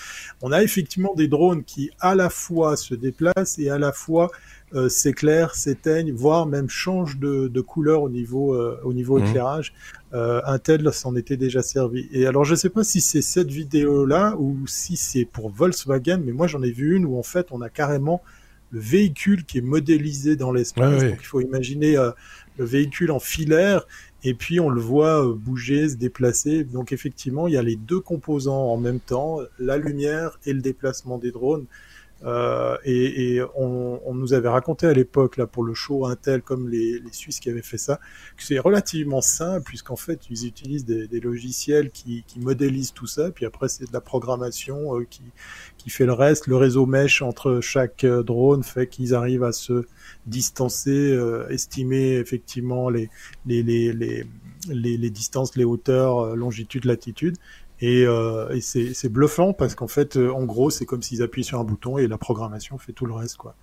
On a effectivement des drones qui à la fois se déplacent et à la fois euh, s'éclairent, s'éteignent, voire même changent de, de couleur au niveau euh, au niveau mmh. éclairage. Euh, Intel s'en était déjà servi. Et alors je sais pas si c'est cette vidéo là ou si c'est pour Volkswagen, mais moi j'en ai vu une où en fait on a carrément le véhicule qui est modélisé dans l'espace. Donc il faut imaginer euh, le véhicule en filaire et puis on le voit bouger, se déplacer. Donc effectivement, il y a les deux composants en même temps, la lumière et le déplacement des drones. Euh, et, et on, on, nous avait raconté à l'époque là pour le show Intel comme les, les Suisses qui avaient fait ça que c'est relativement simple puisqu'en fait ils utilisent des, des logiciels qui, qui, modélisent tout ça puis après c'est de la programmation euh, qui, qui fait le reste. Le réseau mesh entre chaque euh, drone fait qu'ils arrivent à se distancer euh, estimer effectivement les les, les, les, les, distances les hauteurs euh, longitude latitude et, euh, et c'est bluffant parce qu'en fait, euh, en gros, c'est comme s'ils appuient sur un bouton et la programmation fait tout le reste, quoi.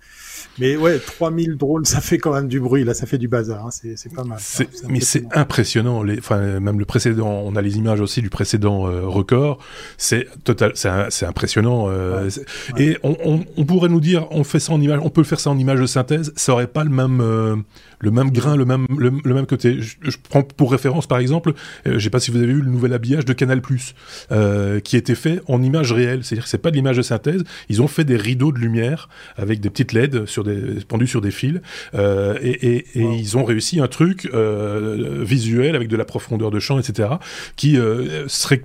Mais ouais, 3000 drones, (laughs) ça fait quand même du bruit. Là, ça fait du bazar. Hein. C'est pas mal. Mais c'est impressionnant. Les, enfin, même le précédent, on a les images aussi du précédent euh, record. C'est total, c'est impressionnant. Euh, ouais. Et on, on, on, pourrait nous dire, on fait ça en image, on peut faire ça en image de synthèse. Ça aurait pas le même euh, le même grain, le même le, le même côté. Je, je, prends pour référence par exemple, euh, je sais pas si vous avez vu le nouvel habillage de Canal+, euh, qui était fait en image réelle, c'est-à-dire que c'est pas de l'image de synthèse. Ils ont fait des rideaux de lumière avec des petites LED sur des pendus sur des fils, euh, et, et, et wow. ils ont réussi un truc euh, visuel avec de la profondeur de champ, etc., qui euh, serait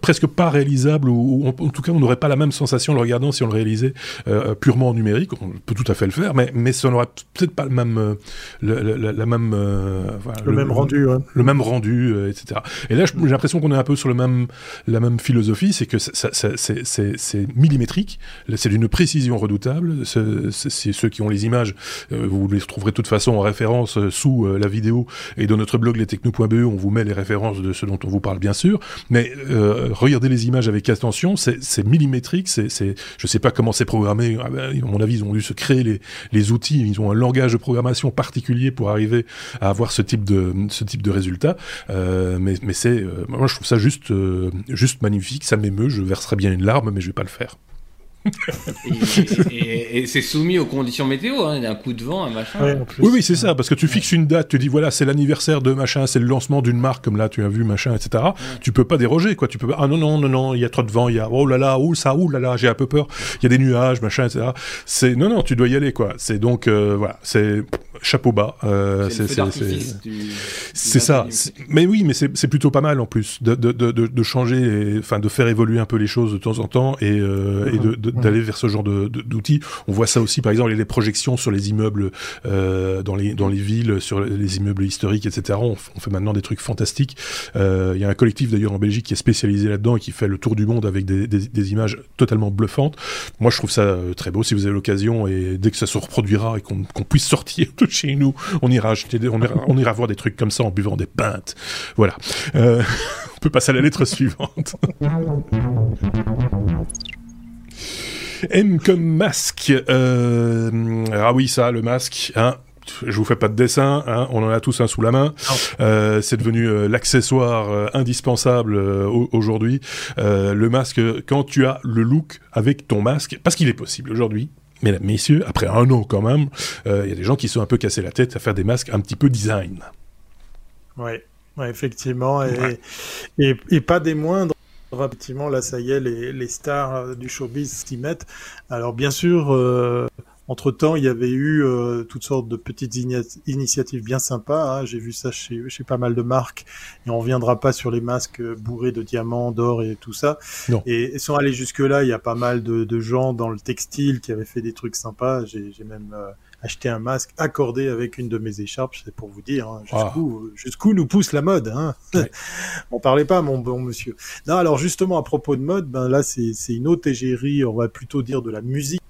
presque pas réalisable ou, ou, en tout cas on n'aurait pas la même sensation en le regardant si on le réalisait euh, purement en numérique. On peut tout à fait le faire, mais mais ça n'aurait peut-être pas le même le, la, la, même voilà, le, le, même rendu ouais. le même rendu euh, etc et là j'ai l'impression qu'on est un peu sur le même la même philosophie, c'est que c'est millimétrique, c'est d'une précision redoutable. C'est ceux qui ont les images, euh, vous les trouverez de toute façon en référence euh, sous euh, la vidéo et dans notre blog lestechno.be, on vous met les références de ce dont on vous parle bien sûr. Mais regardez les images avec attention, c'est millimétrique, c'est je sais pas comment c'est programmé. Ah ben, à mon avis, ils ont dû se créer les, les outils, ils ont un langage de programmation particulier pour arriver à avoir ce type de ce type de résultat. mais mais c'est moi je trouve ça juste juste magnifique, ça m'émeut, je verserai bien une larme, mais je vais pas le faire et, c'est soumis aux conditions météo, hein. un coup de vent, un machin. oui, oui, c'est ça, parce que tu fixes une date, tu dis voilà, c'est l'anniversaire de machin, c'est le lancement d'une marque, comme là tu as vu, machin, etc. Tu peux pas déroger, quoi. Tu peux ah non, non, non, non, il y a trop de vent, il y a oh là là, oh ça, oh là là, j'ai un peu peur, il y a des nuages, machin, etc. C'est non, non, tu dois y aller, quoi. C'est donc, euh, voilà, c'est chapeau bas. Euh, c'est ça. Mais oui, mais c'est plutôt pas mal en plus de, de, de, de changer, enfin de faire évoluer un peu les choses de temps en temps et, euh, et de d'aller vers ce genre d'outils. On voit ça aussi, par exemple, les projections sur les immeubles euh, dans les dans les villes, sur les immeubles historiques, etc. On, fait maintenant des trucs fantastiques. Euh, il y a un collectif d'ailleurs en Belgique qui est spécialisé là-dedans et qui fait le tour du monde avec des, des, des images totalement bluffantes. Moi, je trouve ça euh, très beau. Si vous avez l'occasion et dès que ça se reproduira et qu'on puisse sortir (laughs) de chez nous, on ira acheter, ira, on ira voir des trucs comme ça en buvant des pintes. Voilà. (laughs) On peut passer à la lettre suivante. (laughs) M comme masque. Euh, ah oui, ça, le masque. Hein, je vous fais pas de dessin, hein, on en a tous un sous la main. Euh, c'est devenu euh, l'accessoire indispensable aujourd'hui. le masque, quand tu as le look avec ton masque, parce qu'il est possible aujourd'hui. Mesdames, messieurs, après un an quand même, il y a des gens qui sont un peu cassés la tête à faire des masques un petit peu design. Oui, ouais, effectivement, et, et, et, pas des moindres. Effectivement, là, ça y est, les, les stars euh, du showbiz s'y mettent. Alors, bien sûr, euh, entre-temps, il y avait eu euh, toutes sortes de petites initiatives bien sympas. Hein. J'ai vu ça chez, chez pas mal de marques. Et on reviendra pas sur les masques bourrés de diamants, d'or et tout ça. Non. Et, sans aller jusque-là, il y a pas mal de, de, gens dans le textile qui avaient fait des trucs sympas. J'ai même acheter un masque accordé avec une de mes écharpes, c'est pour vous dire hein, jusqu'où ah. jusqu'où nous pousse la mode. Hein. on (laughs) parlait pas, mon bon monsieur. Non, alors justement à propos de mode, ben là c'est une autre égérie, on va plutôt dire de la musique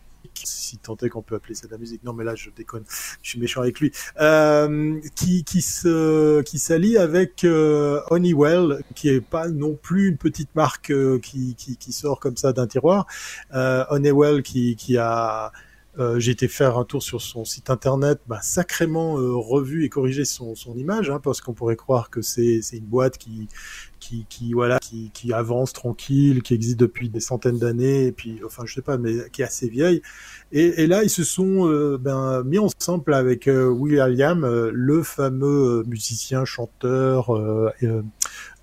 si tant est qu'on peut appeler ça de la musique. Non, mais là, je déconne. Je suis méchant avec lui. Euh, qui qui se qui s'allie avec euh, Honeywell, qui est pas non plus une petite marque euh, qui, qui, qui sort comme ça d'un tiroir. Euh, Honeywell qui qui a euh, j'ai été faire un tour sur son site internet, bah, sacrément euh, revu et corrigé son, son image, hein, parce qu'on pourrait croire que c'est une boîte qui, qui, qui voilà, qui, qui, avance tranquille, qui existe depuis des centaines d'années, et puis, enfin, je sais pas, mais qui est assez vieille. Et, et là, ils se sont euh, ben, mis ensemble avec euh, William, le fameux musicien, chanteur,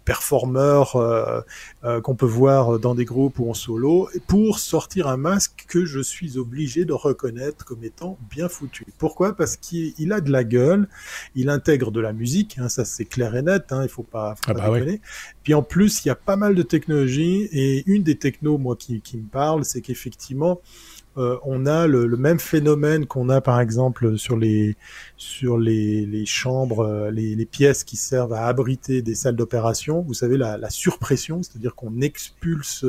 performeurs euh, euh, qu'on peut voir dans des groupes ou en solo, pour sortir un masque que je suis obligé de reconnaître comme étant bien foutu. Pourquoi? Parce qu'il a de la gueule, il intègre de la musique, hein, ça c'est clair et net, hein, il faut pas, faut ah pas bah Puis en plus, il y a pas mal de technologies, et une des technos, moi, qui, qui me parle, c'est qu'effectivement, euh, on a le, même phénomène qu'on a par exemple sur les sur les, les chambres, euh, les, pièces qui servent à abriter des salles d'opération. Vous savez la, la surpression, c'est-à-dire qu'on expulse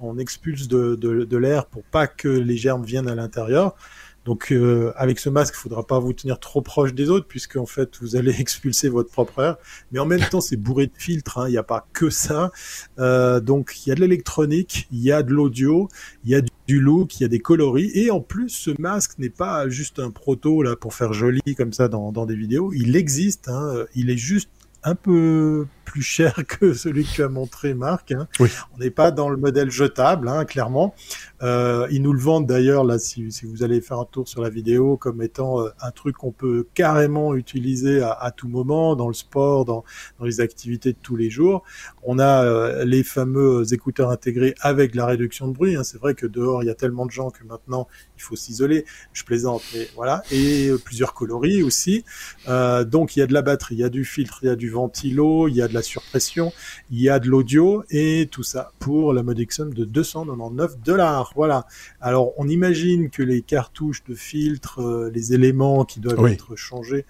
on expulse de, de, de l'air pour pas que les germes viennent à l'intérieur. Donc euh, avec ce masque, il faudra pas vous tenir trop proche des autres puisque en fait vous allez (laughs) expulser votre propre air. Mais en même temps, c'est bourré de filtres. Hein. Il n'y a pas que ça. Euh, donc il y a de l'électronique, il y a de l'audio, il y a du look, il y a des coloris et en plus ce masque n'est pas juste un proto là pour faire joli comme ça dans, dans des vidéos. Il existe. Hein. Il est juste un peu plus cher (laughs) que celui que tu as montré, Marc. Hein. Oui. On n'est pas dans le modèle jetable, hein, clairement. Euh, ils nous le vendent d'ailleurs, là, si, si, vous allez faire un tour sur la vidéo, comme étant euh, un truc qu'on peut carrément utiliser à, à, tout moment, dans le sport, dans, dans, les activités de tous les jours. On a euh, les fameux écouteurs intégrés avec la réduction de bruit. Hein. C'est vrai que dehors, il y a tellement de gens que maintenant, il faut s'isoler. Je plaisante, mais voilà. Et plusieurs coloris aussi. donc, il y a de la batterie, il y a du filtre, il y a du ventilo, il y a de la surpression, il y a de l'audio, et tout ça pour la modique somme de 299 dollars. Voilà. Alors, on imagine que les cartouches de filtre, euh, les éléments qui doivent être changés,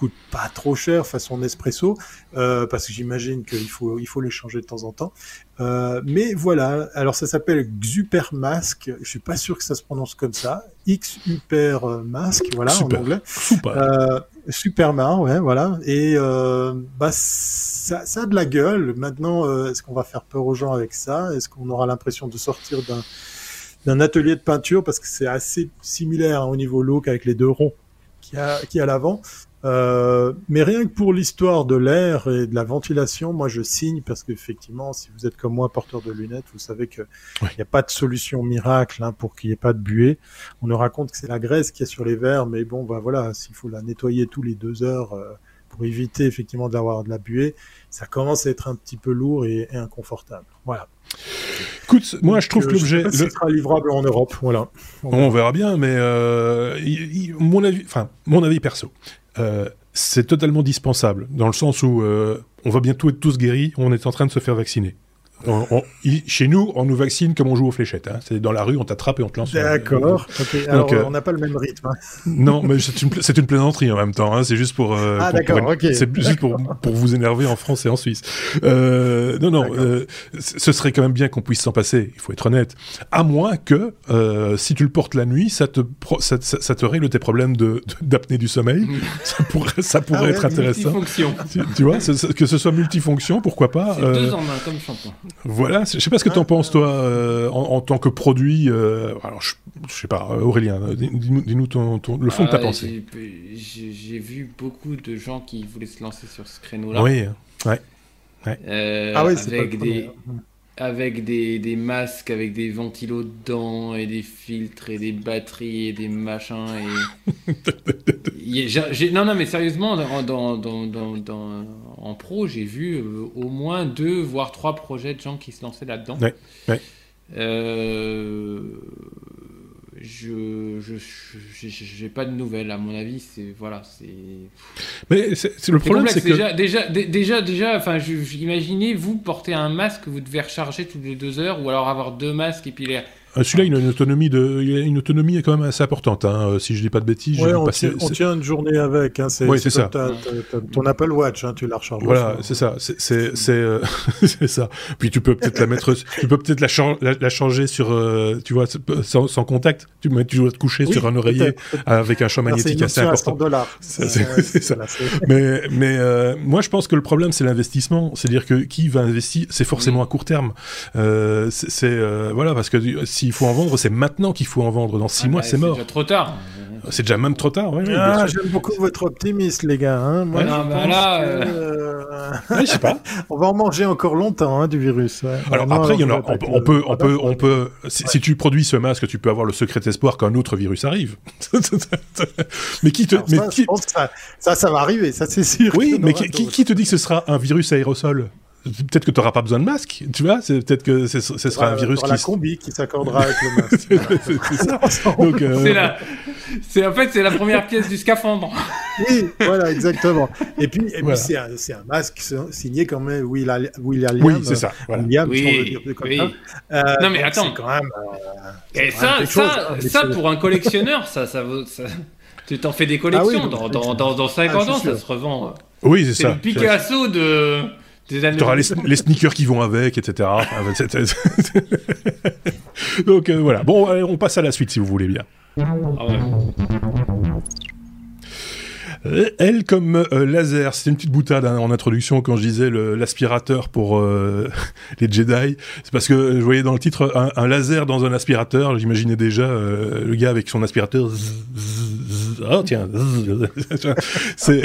coûtent pas trop cher façon Nespresso, euh, parce que j'imagine qu'il faut il faut les changer de temps en temps. Euh, mais voilà, alors ça s'appelle Xupermask. Je suis pas sûr que ça se prononce comme ça. X Mask, voilà Super. en anglais. Super. Euh, Superman, ouais, voilà. Et euh, bah ça, ça a de la gueule. Maintenant, euh, est-ce qu'on va faire peur aux gens avec ça? Est-ce qu'on aura l'impression de sortir d'un d'un atelier de peinture? Parce que c'est assez similaire hein, au niveau look avec les deux ronds qui a qui a à l'avant. Euh, mais rien que pour l'histoire de l'air et de la ventilation, moi je signe parce qu'effectivement, si vous êtes comme moi porteur de lunettes, vous savez que il Ouais. n'y a pas de solution miracle hein, pour qu'il n'y ait pas de buée. On nous raconte que c'est la graisse qui est sur les verres, mais bon, bah voilà, s'il faut la nettoyer tous les deux heures euh, pour éviter effectivement d'avoir de la buée, ça commence à être un petit peu lourd et, et inconfortable. Voilà. Écoute, moi je trouve que euh, sais l'objet, le- sera livrable en Europe. Voilà. on verra bien, mais euh, mon avis, enfin mon avis perso, euh, c'est totalement dispensable dans le sens où euh, on va bientôt être tous guéris, on est en train de se faire vacciner. On- on- il- chez nous, on nous vaccine comme on joue aux fléchettes. hein. C'est dans la rue, on t'attrape et on te lance. D'accord. Alors, euh, on n'a pas le même rythme. hein. (laughs) Non, mais c'est une, plaisanterie en même temps. hein. C'est juste pour. euh, Ah, pour- d'accord, pour une- ok. C'est juste pour, pour vous énerver en France et en Suisse. Euh, non, non. Euh, ce serait quand même bien qu'on puisse s'en passer. Il faut être honnête. À moins que euh, si tu le portes la nuit, ça te pro- ça, ça- ça te règle tes problèmes de de- d'apnée du sommeil. (laughs) ça pourrait ça pourrait Ah ouais, être intéressant. Multifonction. Tu, tu vois, que ce soit multifonction, pourquoi pas. C'est euh, deux en un comme shampoing. Voilà, je sais pas ce que t'en Ah. penses toi euh, en, en tant que produit. euh, alors, je, je sais pas, euh, Aurélien, euh, dis- dis-nous dis-nous ton, ton- le fond de ta Ah, pensée. j'ai- vu beaucoup de gens qui voulaient se lancer sur ce créneau-là. Oui. Euh, Ah oui, c'est pas le avec premier. des avec des, des masques, avec des ventilos dedans et des filtres et des batteries et des machins et (laughs) y a- non non mais sérieusement dans, dans, dans, dans, dans- en pro j'ai vu euh, au moins deux voire trois projets de gens qui se lançaient là-dedans. Ouais, ouais. Euh, je j'ai- pas de nouvelles à mon avis c'est voilà c'est Mais c'est le problème, c'est que déjà, déjà, dé- déjà, déjà, enfin, imaginez vous porter un masque, vous devez recharger toutes les deux heures, ou alors avoir deux masques et puis les. Euh, celui-là, il a une autonomie de, il a une autonomie quand même assez importante. Hein. euh, Si je dis pas de bêtises, Ouais, on, passer- tient, on tient une journée avec. Hein, c'est Ouais, ça. ton Apple Watch, hein, tu la recharges. Voilà, aussi. c'est ça, c'est c'est c'est euh, (laughs) ça. Puis tu peux peut-être la mettre, tu peux peut-être la, la, la changer sur, euh, tu vois, sans, sans contact. Tu mets, tu dois te coucher Oui, sur un oreiller avec un champ magnétique assez option à 100 important. c'est- ça. Mais, mais euh, moi, je pense que le problème, c'est l'investissement. C'est-à-dire que qui va investir, c'est forcément Mm. à court terme. Euh, c'est euh, voilà, parce que euh, s'il faut en vendre, c'est maintenant qu'il faut en vendre. Dans six Ah, mois, bah, c'est mort. déjà trop tard. C'est déjà même trop tard. Ouais, Ah, j'aime beaucoup votre optimisme, les gars. Hein. Moi, Ouais, je non, bah pense là, que, euh, Ouais, je sais pas. (laughs) on va en manger encore longtemps hein, du virus. ouais. Alors Vraiment, après, il y en a. On, peut- on peut, on peut, on peut. Si, si tu produis ce masque, tu peux avoir le secret espoir qu'un autre virus arrive. (laughs) mais qui te, Alors mais ça, qui, je pense que ça, ça, ça va arriver, ça c'est sûr. oui, mais qui te dit que ce sera un virus aérosol? Peut-être que tu n'auras pas besoin de masque, tu vois. C'est peut-être que ce ce sera un Euh, virus qui. la combi qui s'accordera avec le masque. (laughs) c'est ça. Donc, euh, C'est la, c'est en fait c'est la première pièce du scaphandre. Oui, voilà, exactement. Et puis, et puis Voilà. c'est un, c'est un masque signé quand même William. William oui, c'est ça. Voilà. William, si on veut Oui, dire comme oui. ça. Euh, Non, mais attends. C'est quand même. euh, c'est Et quand même ça, chose, ça, hein, ça pour un collectionneur, ça, ça vaut. Ça... Tu t'en fais des collections. Ah oui, dans, dans, dans, dans 50 Ah, je ans, ça se revend. Oui, c'est C'est ça. le Picasso de. Tu auras les, les sneakers qui vont avec, etc. (laughs) Donc euh, voilà. Bon, allez, on passe à la suite si vous voulez bien. Ah ouais. Euh, Elle comme euh, laser, c'était une petite boutade hein, en introduction quand je disais le- l'aspirateur pour euh, (laughs) les Jedi. C'est parce que je voyais dans le titre un, un laser dans un aspirateur. J'imaginais déjà euh, le gars avec son aspirateur. Zzz, zzz, zzz. Oh tiens, (laughs) c'est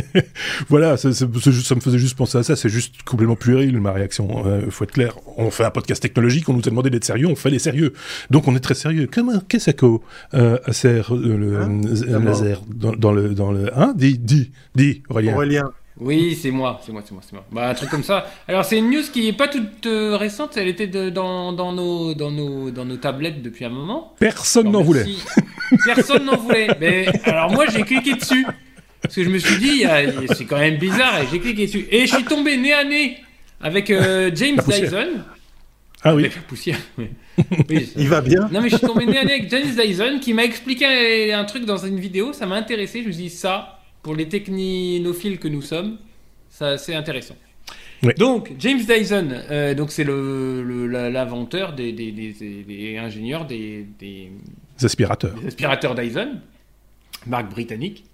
(laughs) voilà, ça me faisait juste penser à ça. C'est juste complètement puéril ma réaction. Euh, faut être clair. On fait un podcast technologique, on nous a demandé d'être sérieux, on fait les sérieux. Donc on est très sérieux. Comment qu'est-ce que euh, sert euh, le Hein un laser dans, dans le dans le hein dis dis dis Aurélien. Aurélien. Oui, c'est moi, c'est moi, c'est moi, c'est moi. Bah, un truc comme ça. Alors, c'est une news qui est pas toute euh, récente, elle était de- dans, dans, nos, dans, nos, dans nos tablettes depuis un moment. Personne n'en voulait. Personne n'en voulait. Mais alors, moi, j'ai cliqué dessus. Parce que je me suis dit, c'est quand même bizarre, et j'ai cliqué dessus. Et je suis tombé nez à nez avec euh, James. Dyson. Ah oui. Avec la poussière. (laughs) oui. Oui, Il va bien. non mais je suis tombé nez avec James (laughs) Dyson qui m'a expliqué un truc dans une vidéo, ça m'a intéressé, je me suis dit ça, pour les technophiles que nous sommes, ça c'est intéressant. Donc James Dyson, euh, donc c'est le, l'inventeur des, des, des, ingénieurs des, aspirateurs. aspirateurs Dyson, marque britannique.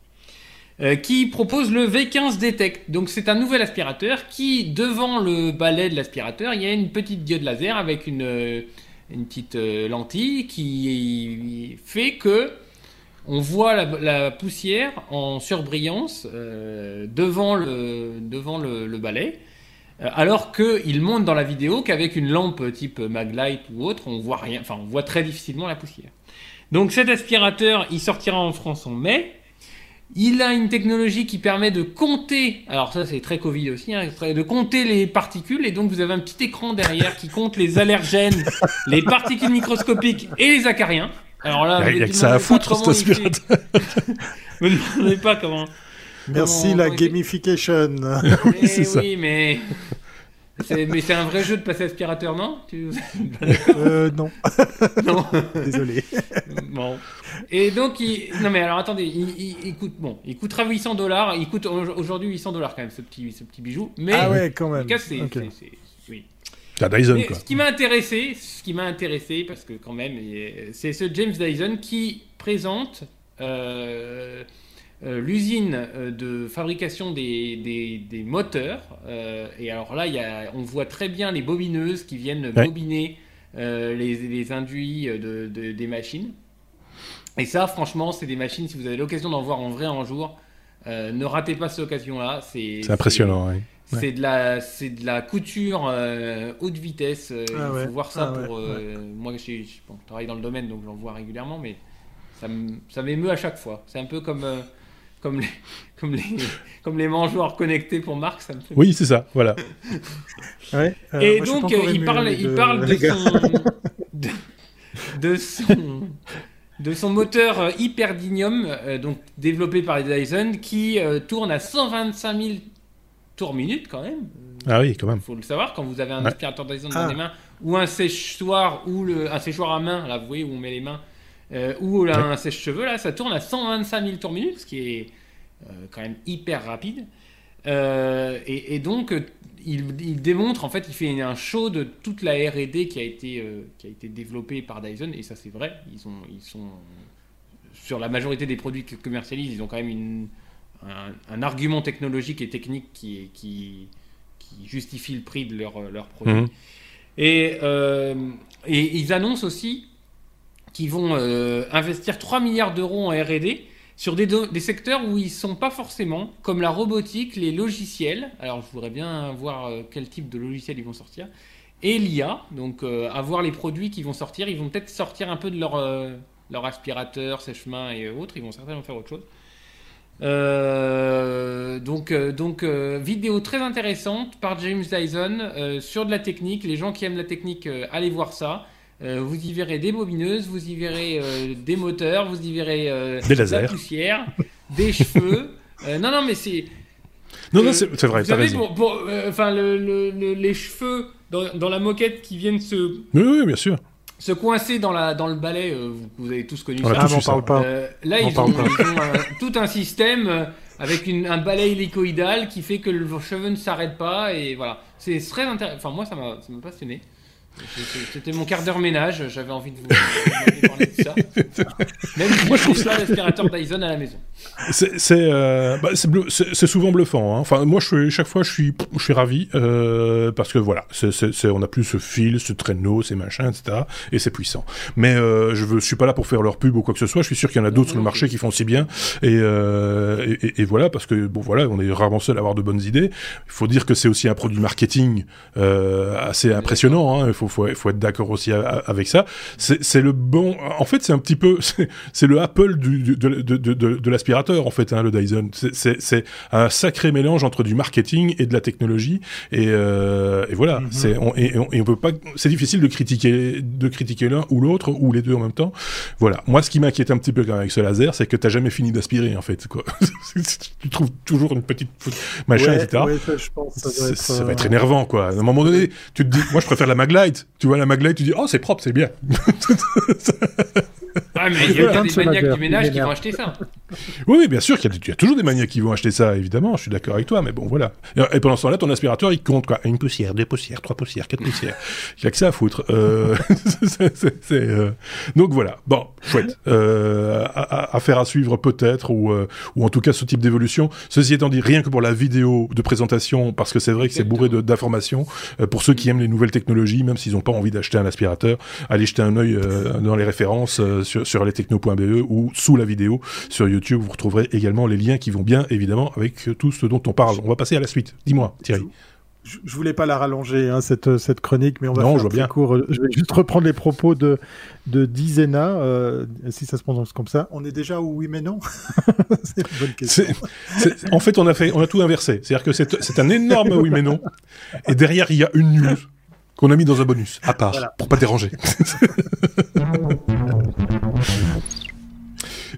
Euh, qui propose le V15 Detect. Donc c'est un nouvel aspirateur qui, devant le balai de l'aspirateur, il y a une petite diode laser avec une, euh, une petite euh, lentille qui fait que on voit la, poussière en surbrillance devant le, devant le, balai. Alors qu'il montre dans la vidéo qu'avec une lampe type Maglite ou autre, on voit rien, enfin on voit très difficilement la poussière. Donc cet aspirateur, il sortira en France en mai. Il a une technologie qui permet de compter, alors ça c'est très Covid aussi, hein, de compter les particules et donc vous avez un petit écran derrière qui compte les allergènes, (laughs) les particules microscopiques et les acariens. Alors là, il y a que ça à foutre cet aspirateur. (laughs) vous ne demandez pas comment. Merci la gamification. (laughs) c'est ça. Oui, mais mais c'est un vrai jeu de passer aspirateur, non (laughs) euh, Non. non. Désolé. Bon. Et donc, il... non mais alors attendez, il, coûte bon, il coûtera 800 dollars. Il coûte aujourd'hui 800 dollars quand même ce petit, ce petit bijou. Mais ah ouais, quand même. c'est, oui. Dyson, quoi. Ce qui m'a intéressé, ce qui m'a intéressé, parce que quand même, c'est ce James Dyson qui présente. Euh, euh, l'usine euh, de fabrication des, des, moteurs. Euh, et alors là, y a, on voit très bien les bobineuses qui viennent bobiner les, les, induits de, des machines. Et ça, franchement, c'est des machines, si vous avez l'occasion d'en voir en vrai un jour, ne ratez pas cette occasion-là. C'est impressionnant, oui. C'est de la, c'est de la couture haute vitesse. il ah faut voir ça ah pour. Moi, je, travaille dans le domaine, donc j'en vois régulièrement, mais ça m'émeut à chaque fois. C'est un peu comme comme les, comme les, comme les mangeoires connectés pour Marc, ça me fait. Oui, c'est ça, voilà. (laughs) ouais, euh, Et donc, euh, il parle, il parle de son, (laughs) de, son, de son moteur euh, Hyperdynium, donc développé par les Dyson, qui tourne à 125 000 tours minute quand même. Ah oui, quand même. Il faut le savoir quand vous avez un aspirateur Dyson dans ah. les mains ou un séchoir ou le, un séchoir à main, là, vous voyez où on met les mains euh, ou un sèche-cheveux, là, ça tourne à 125 000 tours minute, ce qui est euh, quand même hyper rapide. Euh, et, donc, il, démontre, en fait, il fait un show de toute la R&D qui a été qui a été développée par Dyson, et ça c'est vrai. Ils ont ils sont sur la majorité des produits qu'ils commercialisent, ils ont quand même une, un, argument technologique et technique qui, qui, qui justifie le prix de leurs leur produits. Mhm. Et, et ils annoncent aussi qui vont euh, investir 3 milliards d'euros en RD sur des, secteurs où ils sont pas forcément, comme la robotique, les logiciels. Alors je voudrais bien voir euh, quel type de logiciel ils vont sortir. Et l'IA, donc euh, à voir les produits qui vont sortir. Ils vont peut-être sortir un peu de leur, leur aspirateur, sèche-main et autres. Ils vont certainement faire autre chose. donc, donc vidéo très intéressante par James Dyson sur de la technique. Les gens qui aiment la technique, allez voir ça. Euh, vous y verrez des bobineuses, vous y verrez euh, des moteurs, vous y verrez euh, des lasers. de la poussière, des cheveux. (laughs) non, non, mais c'est. Non, non, c'est vrai. Vous savez, enfin, le, les cheveux dans, la moquette qui viennent se. Oui, oui, bien sûr. Se coincer dans, la, dans le balai, vous, avez tous connu ça. Ah, on parle pas. là, ils, ont, tout un système avec une, un balai hélicoïdal qui fait que vos cheveux ne s'arrêtent pas et voilà. C'est très intéressant. Enfin, moi, ça m'a passionné. C'était mon quart d'heure ménage, j'avais envie de vous, parler de ça. (laughs) Même si moi, je trouve ça l'aspirateur Dyson à la maison. Euh, bah, c'est souvent bluffant. Hein. Enfin, moi, je chaque fois, je suis, je suis ravi euh, parce que voilà, on a plus ce fil, ce traîneau, ces machins, etc. Et c'est puissant. Mais euh, je ne suis pas là pour faire leur pub ou quoi que ce soit. Je suis sûr qu'il y en a d'autres sur le marché qui font si bien. Et, et, et, voilà, parce que bon, voilà, on est rarement seul à avoir de bonnes idées. Il faut dire que c'est aussi un produit marketing assez impressionnant. Hein. Il faut faut, faut être d'accord aussi avec ça. C'est le bon. En fait, c'est un petit peu, (laughs) c'est le Apple du, de, de, de, de l'aspirateur en fait, hein, le Dyson. C'est un sacré mélange entre du marketing et de la technologie. Et, euh, et voilà. Mm-hmm. C'est on, et, on, peut pas. C'est difficile de critiquer de critiquer l'un ou l'autre ou les deux en même temps. Voilà. Moi, ce qui m'inquiète un petit peu quand même avec ce laser, c'est que t'as jamais fini d'aspirer en fait. Quoi. (laughs) tu trouves toujours une petite machin, etc. ça, va être euh, énervant quoi. À un moment donné, tu te dis, moi, je préfère la Maglite tu vois la Maglite, tu dis oh c'est propre, c'est bien. (laughs) ah mais il y a des maniaques du ménage qui vont acheter ça. Oui, bien sûr qu'il y, a toujours des maniaques qui vont acheter ça, évidemment, je suis d'accord avec toi, mais bon, voilà. Et pendant ce temps-là, ton aspirateur, il compte, quoi. Une poussière, deux poussières, trois poussières, quatre poussières. Il n'y a que ça à foutre. Euh... (laughs) euh... Donc voilà. Bon, chouette. Euh, affaire à suivre peut-être, ou, euh, ou en tout cas ce type d'évolution. Ceci étant dit, rien que pour la vidéo de présentation, parce que c'est vrai que c'est bourré d'informations, pour ceux qui aiment les nouvelles technologies, même s'ils n'ont pas envie d'acheter un aspirateur, allez jeter un œil dans les références sur, sur lestechno.be ou sous la vidéo sur YouTube, vous retrouverez également les liens qui vont bien, évidemment, avec tout ce dont on parle. On va passer à la suite. Dis-moi, Thierry. Je, voulais pas la rallonger, hein, cette, cette chronique, mais on va non, faire je bien. court. Je vais juste reprendre les propos de, de Dizena, euh, si ça se prononce comme ça. On est déjà où oui mais non (laughs) C'est une bonne question. en fait, on a, fait, on a tout inversé. C'est-à-dire que c'est un énorme oui mais non, et derrière, il y a une news qu'on a mis dans un bonus, à part, voilà. pour pas déranger. (laughs)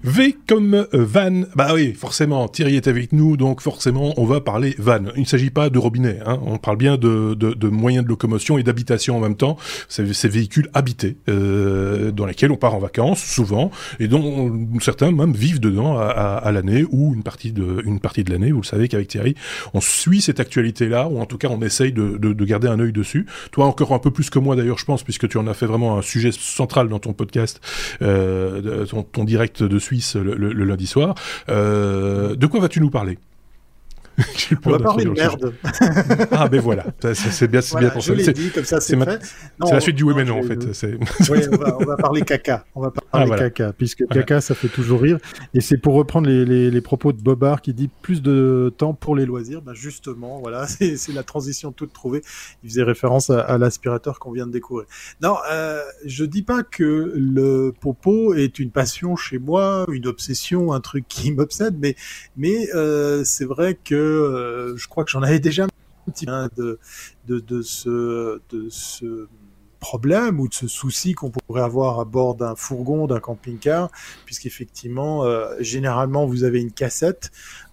V comme euh, van. Bah oui, forcément, Thierry est avec nous, donc forcément, on va parler van. Il ne s'agit pas de robinet, hein. on parle bien de, de, de, moyens de locomotion et d'habitation en même temps. C'est ces véhicules habités, euh, dans lesquels on part en vacances, souvent, et dont certains même vivent dedans à, à, à l'année, ou une partie de, une partie de l'année. Vous le savez qu'avec Thierry, on suit cette actualité-là, ou en tout cas, on essaye de, de, de garder un œil dessus. Toi, encore un peu plus que moi d'ailleurs, je pense, puisque tu en as fait vraiment un sujet central dans ton podcast, euh, ton, ton direct de Suisse le, le, le lundi soir. Euh, de quoi vas-tu nous parler? On va parler de merde. ah ben voilà, c'est bien, voilà, bien pour je ça. dit comme ça, c'est fait. C'est la suite du oui mais non en fait. (laughs) Oui, on va, on va, parler caca. On va parler ah, voilà. caca, puisque voilà. caca ça fait toujours rire. Et c'est pour reprendre les, les, les, propos de Bobard qui dit plus de temps pour les loisirs. Ben justement, voilà, (laughs) c'est la transition toute trouvée. Il faisait référence à, à l'aspirateur qu'on vient de découvrir. Non, euh, je dis pas que le popo est une passion chez moi, une obsession, un truc qui m'obsède, mais mais euh, c'est vrai que euh, je crois que j'en avais déjà un petit peu de, ce problème ou de ce souci qu'on pourrait avoir à bord d'un fourgon, d'un camping-car, puisqu'effectivement, euh, généralement, vous avez une cassette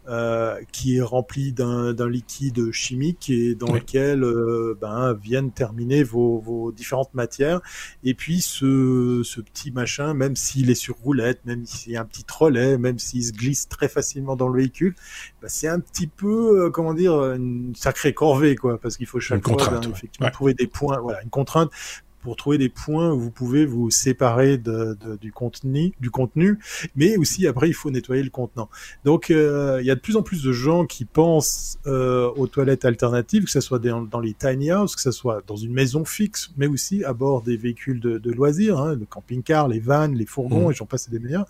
euh, qui est rempli d'un liquide chimique et dans oui. lequel euh, ben, viennent terminer vos, vos, différentes matières. Et puis ce, ce petit machin, même s'il est sur roulette, même s'il y a un petit trolley, même s'il se glisse très facilement dans le véhicule, ben, c'est un petit peu, euh, comment dire, une sacrée corvée, quoi, parce qu'il faut chaque une fois ben, effectivement ouais. trouver des points, voilà, une contrainte pour trouver des points où vous pouvez vous séparer de, de, du contenu, du contenu, mais aussi après il faut nettoyer le contenant. Donc euh, il y a de plus en plus de gens qui pensent euh, aux toilettes alternatives, que ce soit dans, dans, les tiny houses, que ce soit dans une maison fixe, mais aussi à bord des véhicules de, de loisirs, hein, le camping-car, les vannes, les fourgons, mmh. et j'en passe des meilleurs.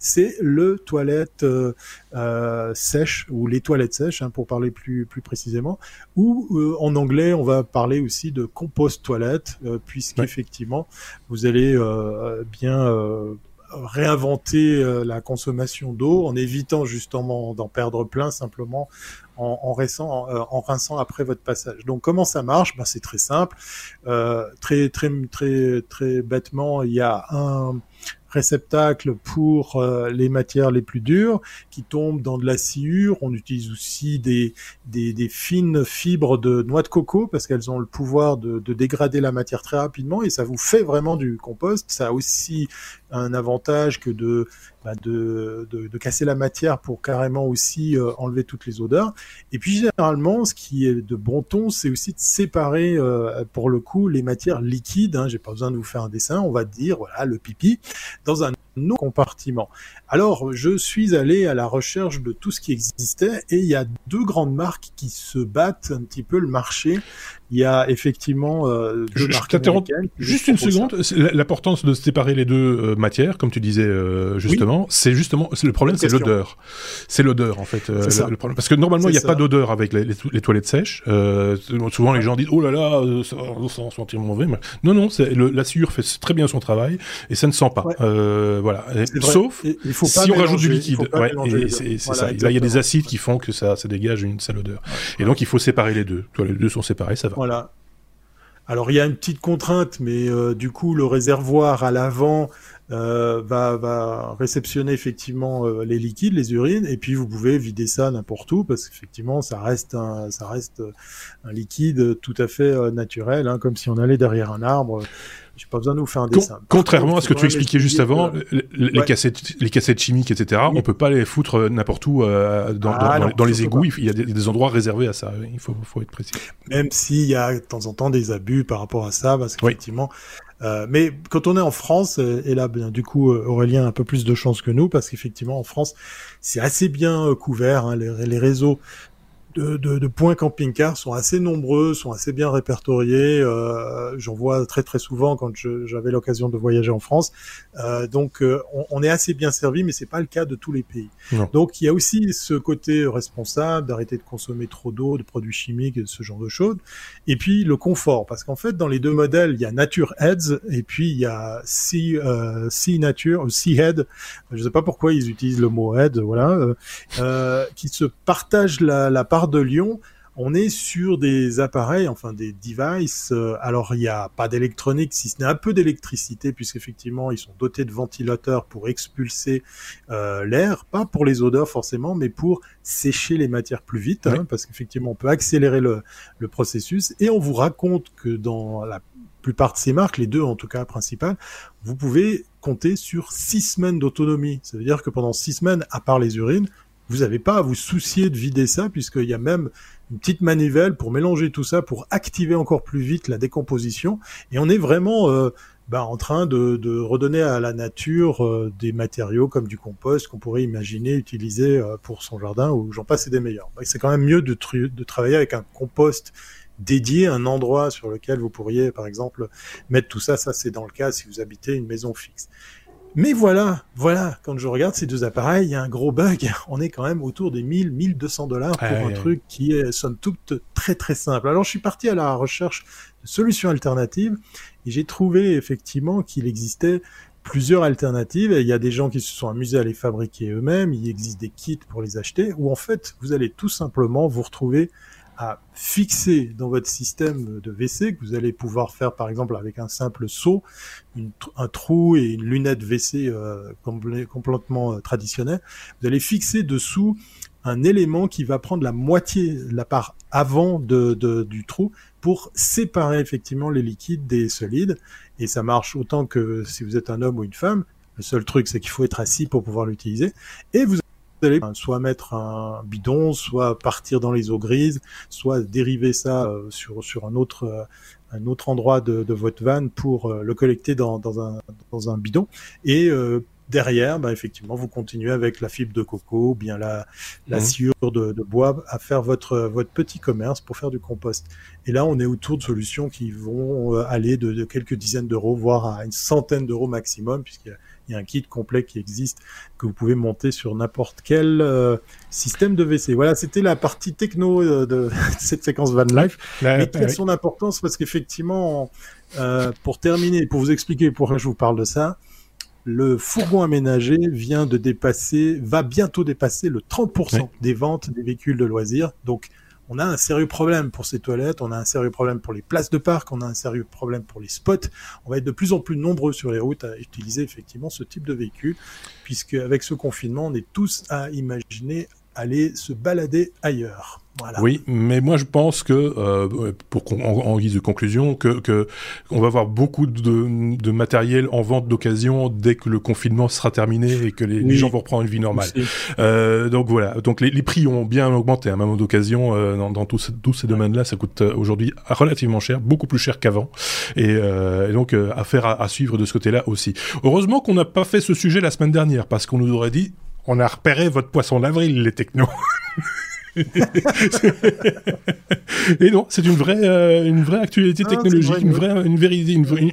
C'est le toilette euh, sèche ou les toilettes sèches, hein, pour parler plus plus précisément, ou en anglais on va parler aussi de compost toilette, puisqu'effectivement ouais. vous allez bien réinventer euh, la consommation d'eau en évitant justement d'en perdre plein simplement en, en, rinçant, euh, en, rinçant, après votre passage. Donc comment ça marche? Ben, C'est très simple. Euh, très très très très bêtement, il y a un réceptacle pour euh, les matières les plus dures qui tombent dans de la sciure. On utilise aussi des, fines fibres de noix de coco parce qu'elles ont le pouvoir de, de, dégrader la matière très rapidement et ça vous fait vraiment du compost. Ça aussi un avantage que de, bah, de, de, de, casser la matière pour carrément aussi euh, enlever toutes les odeurs. Et puis généralement, ce qui est de bon ton, c'est aussi de séparer euh, pour le coup les matières liquides. Hein, J'ai pas besoin de vous faire un dessin. On va dire voilà le pipi dans un autre compartiment. Alors, je suis allé à la recherche de tout ce qui existait et il y a deux grandes marques qui se battent un petit peu le marché. Il y a effectivement euh, deux je, t'interromps juste une seconde. L'importance de séparer les deux euh, matières, comme tu disais euh, justement, oui. c'est justement le problème, c'est l'odeur. C'est l'odeur en fait. Euh, le, le, problème parce que normalement il n'y a ça. pas d'odeur avec les, les, les, toilettes sèches. Euh, souvent les gens disent oh là là, ça va sentir mauvais. Mais... Non non, le, la sciure fait très bien son travail et ça ne sent pas. Ouais. voilà. Sauf il faut si on rajoute du liquide. Ouais, c'est voilà, ça. Là il y a des acides qui font que ça, ça dégage une sale odeur. Et donc il faut séparer les deux. Les deux sont séparés, ça va. Voilà. Alors il y a une petite contrainte, mais euh, du coup le réservoir à l'avant euh, va, réceptionner effectivement euh, les liquides, les urines, et puis vous pouvez vider ça n'importe où parce qu'effectivement ça reste un, ça reste un liquide tout à fait naturel, hein, comme si on allait derrière un arbre. J'ai pas besoin de vous faire un dessin. contrairement à ce que tu expliquais juste avant, les, cassettes, les cassettes chimiques, etc. On peut pas les foutre n'importe où euh, dans, ah dans, les égouts. Il y a des, endroits réservés à ça. Il faut, faut être précis. Même s'il y a de temps en temps des abus par rapport à ça, parce qu'effectivement. Euh, mais quand on est en France, et là, bien, du coup, Aurélien a un peu plus de chance que nous, parce qu'effectivement, en France, c'est assez bien couvert. Hein, les, les, réseaux de, de, de points camping-car sont assez nombreux, sont assez bien répertoriés. Euh, J'en vois très très souvent quand j'avais l'occasion de voyager en France. Euh, donc euh, on, on, est assez bien servi, mais c'est pas le cas de tous les pays. Donc il y a aussi ce côté responsable d'arrêter de consommer trop d'eau, de produits chimiques, et ce genre de choses. Et puis le confort, parce qu'en fait dans les deux modèles, il y a Nature Heads et puis il y a Sea, euh, sea Nature, Sea Head. Je sais pas pourquoi ils utilisent le mot head, voilà, euh, euh qui se partagent la, la part de Lyon, on est sur des appareils, enfin des devices. Euh, alors il n'y a pas d'électronique, si ce n'est un peu d'électricité, puisqu'effectivement ils sont dotés de ventilateurs pour expulser euh, l'air, pas pour les odeurs forcément, mais pour sécher les matières plus vite, hein, parce qu'effectivement on peut accélérer le, le, processus. Et on vous raconte que dans la plupart de ces marques, les deux en tout cas principales, vous pouvez compter sur six semaines d'autonomie. Ça veut dire que pendant six semaines, à part les urines, vous n'avez pas à vous soucier de vider ça, puisqu'il y a même une petite manivelle pour mélanger tout ça, pour activer encore plus vite la décomposition. Et on est vraiment euh, bah, en train de, redonner à la nature euh, des matériaux comme du compost qu'on pourrait imaginer utiliser euh, pour son jardin, ou j'en passe des meilleurs. C'est quand même mieux de, de travailler avec un compost dédié, un endroit sur lequel vous pourriez, par exemple, mettre tout ça. Ça, c'est dans le cas si vous habitez une maison fixe. Mais voilà, voilà, quand je regarde ces deux appareils, il y a un gros bug. (laughs) On est quand même autour des 1000, 1200 dollars pour un truc qui est, somme toute, très très simple. Alors je suis parti à la recherche de solutions alternatives et j'ai trouvé effectivement qu'il existait plusieurs alternatives. il y a des gens qui se sont amusés à les fabriquer eux-mêmes. Il existe des kits pour les acheter où en fait, vous allez tout simplement vous retrouver à fixer dans votre système de WC que vous allez pouvoir faire par exemple avec un simple seau, un trou et une lunette WC euh, complètement euh, traditionnelle. Vous allez fixer dessous un élément qui va prendre la moitié, la part avant de, du trou pour séparer effectivement les liquides des solides. Et ça marche autant que si vous êtes un homme ou une femme. Le seul truc, c'est qu'il faut être assis pour pouvoir l'utiliser. Et vous allez soit mettre un bidon, soit partir dans les eaux grises, soit dériver ça euh, sur, sur un autre euh, un autre endroit de, de votre van pour euh, le collecter dans, dans, un, dans un bidon. Et derrière, bah, effectivement, vous continuez avec la fibre de coco, ou bien la, la mmh. sciure de, de, bois à faire votre, votre petit commerce pour faire du compost. Et là, on est autour de solutions qui vont aller de, de quelques dizaines d'euros, voire à une centaine d'euros maximum, puisqu'il y a il y a un kit complet qui existe que vous pouvez monter sur n'importe quel euh, système de WC. Voilà, c'était la partie techno euh, de (laughs) cette séquence Van Life, mais qui a son importance parce qu'effectivement, euh, pour terminer, pour vous expliquer pourquoi je vous parle de ça, le fourgon aménagé vient de dépasser, va bientôt dépasser le 30% des ventes des véhicules de loisirs. Donc, on a un sérieux problème pour ces toilettes, on a un sérieux problème pour les places de parc, on a un sérieux problème pour les spots. On va être de plus en plus nombreux sur les routes à utiliser effectivement ce type de véhicule, puisque avec ce confinement, on est tous à imaginer aller se balader ailleurs. Oui, mais moi je pense que, euh, pour en, guise de conclusion, que, que on va avoir beaucoup de, de matériel en vente d'occasion dès que le confinement sera terminé et que les, gens vont reprendre une vie normale. Euh, donc voilà, donc les, les, prix ont bien augmenté, hein, même d'occasion euh, dans, dans tous, tous ces domaines-là, ça coûte euh, aujourd'hui relativement cher, beaucoup plus cher qu'avant, et, euh, et, donc euh, affaire à, à suivre de ce côté-là aussi. Heureusement qu'on n'a pas fait ce sujet la semaine dernière parce qu'on nous aurait dit on a repéré votre poisson d'avril, les technos. (laughs) (laughs) et non, c'est une vraie, euh, une vraie actualité ah, technologique, une vraie, une,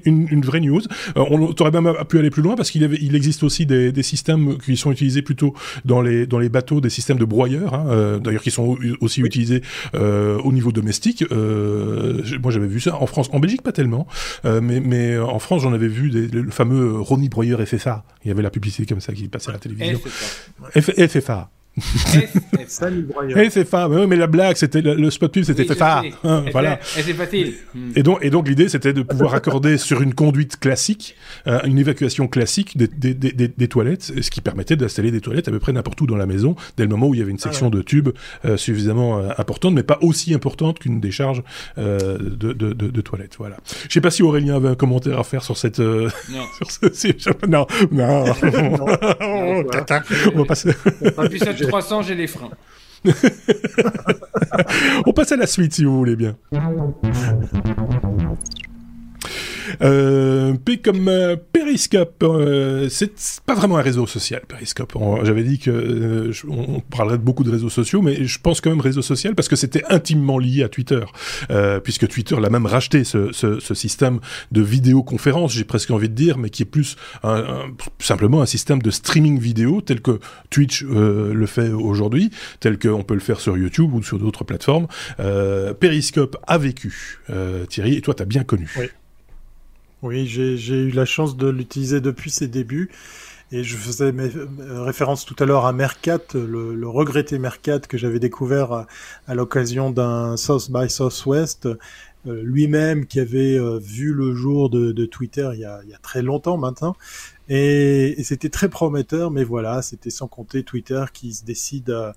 une, une, vraie news. Euh, on aurait même pu aller plus loin parce qu'il il existe aussi des, des, systèmes qui sont utilisés plutôt dans les, dans les bateaux, des systèmes de broyeurs, hein, euh, d'ailleurs qui sont aussi utilisés au niveau domestique. moi, j'avais vu ça en France, en Belgique pas tellement, mais, mais en France, j'en avais vu des, le fameux Ronnie broyeur FFA. Il y avait la publicité comme ça qui passait à la télévision. FFA. Et c'est (laughs) fa. Mais, mais la blague, c'était le, spot pub, c'était oui, fa. Hein, voilà. Et c'est facile. Et donc, et donc l'idée, c'était de pouvoir (laughs) accorder sur une conduite classique, euh, une évacuation classique des, toilettes, ce qui permettait d'installer des toilettes à peu près n'importe où dans la maison, dès le moment où il y avait une section ah de tubes euh, suffisamment euh, importante, mais pas aussi importante qu'une décharge de, toilettes. Voilà. Je sais pas si Aurélien avait un commentaire à faire sur cette. Non. (laughs) sur ce... non. Non. non. non. On va passer. 300, j'ai les freins. (laughs) On passe à la suite si vous voulez bien. Euh, P comme euh, Periscope, euh, c'est pas vraiment un réseau social, Periscope. J'avais dit que euh, on parlerait de beaucoup de réseaux sociaux, mais je pense quand même réseau social parce que c'était intimement lié à Twitter, puisque Twitter l'a même racheté ce, système de vidéoconférence, j'ai presque envie de dire, mais qui est plus simplement un système de streaming vidéo tel que Twitch le fait aujourd'hui, tel qu'on peut le faire sur YouTube ou sur d'autres plateformes. Periscope a vécu, Thierry, et toi, t'as bien connu. Oui. Oui, j'ai eu la chance de l'utiliser depuis ses débuts. Et je faisais mes, référence tout à l'heure à Mercat, le, le, regretté Mercat que j'avais découvert à, l'occasion d'un South by Southwest, euh, lui-même qui avait euh, vu le jour de, Twitter il y, a, très longtemps maintenant. Et, et c'était très prometteur, mais voilà, c'était sans compter Twitter qui se décide à,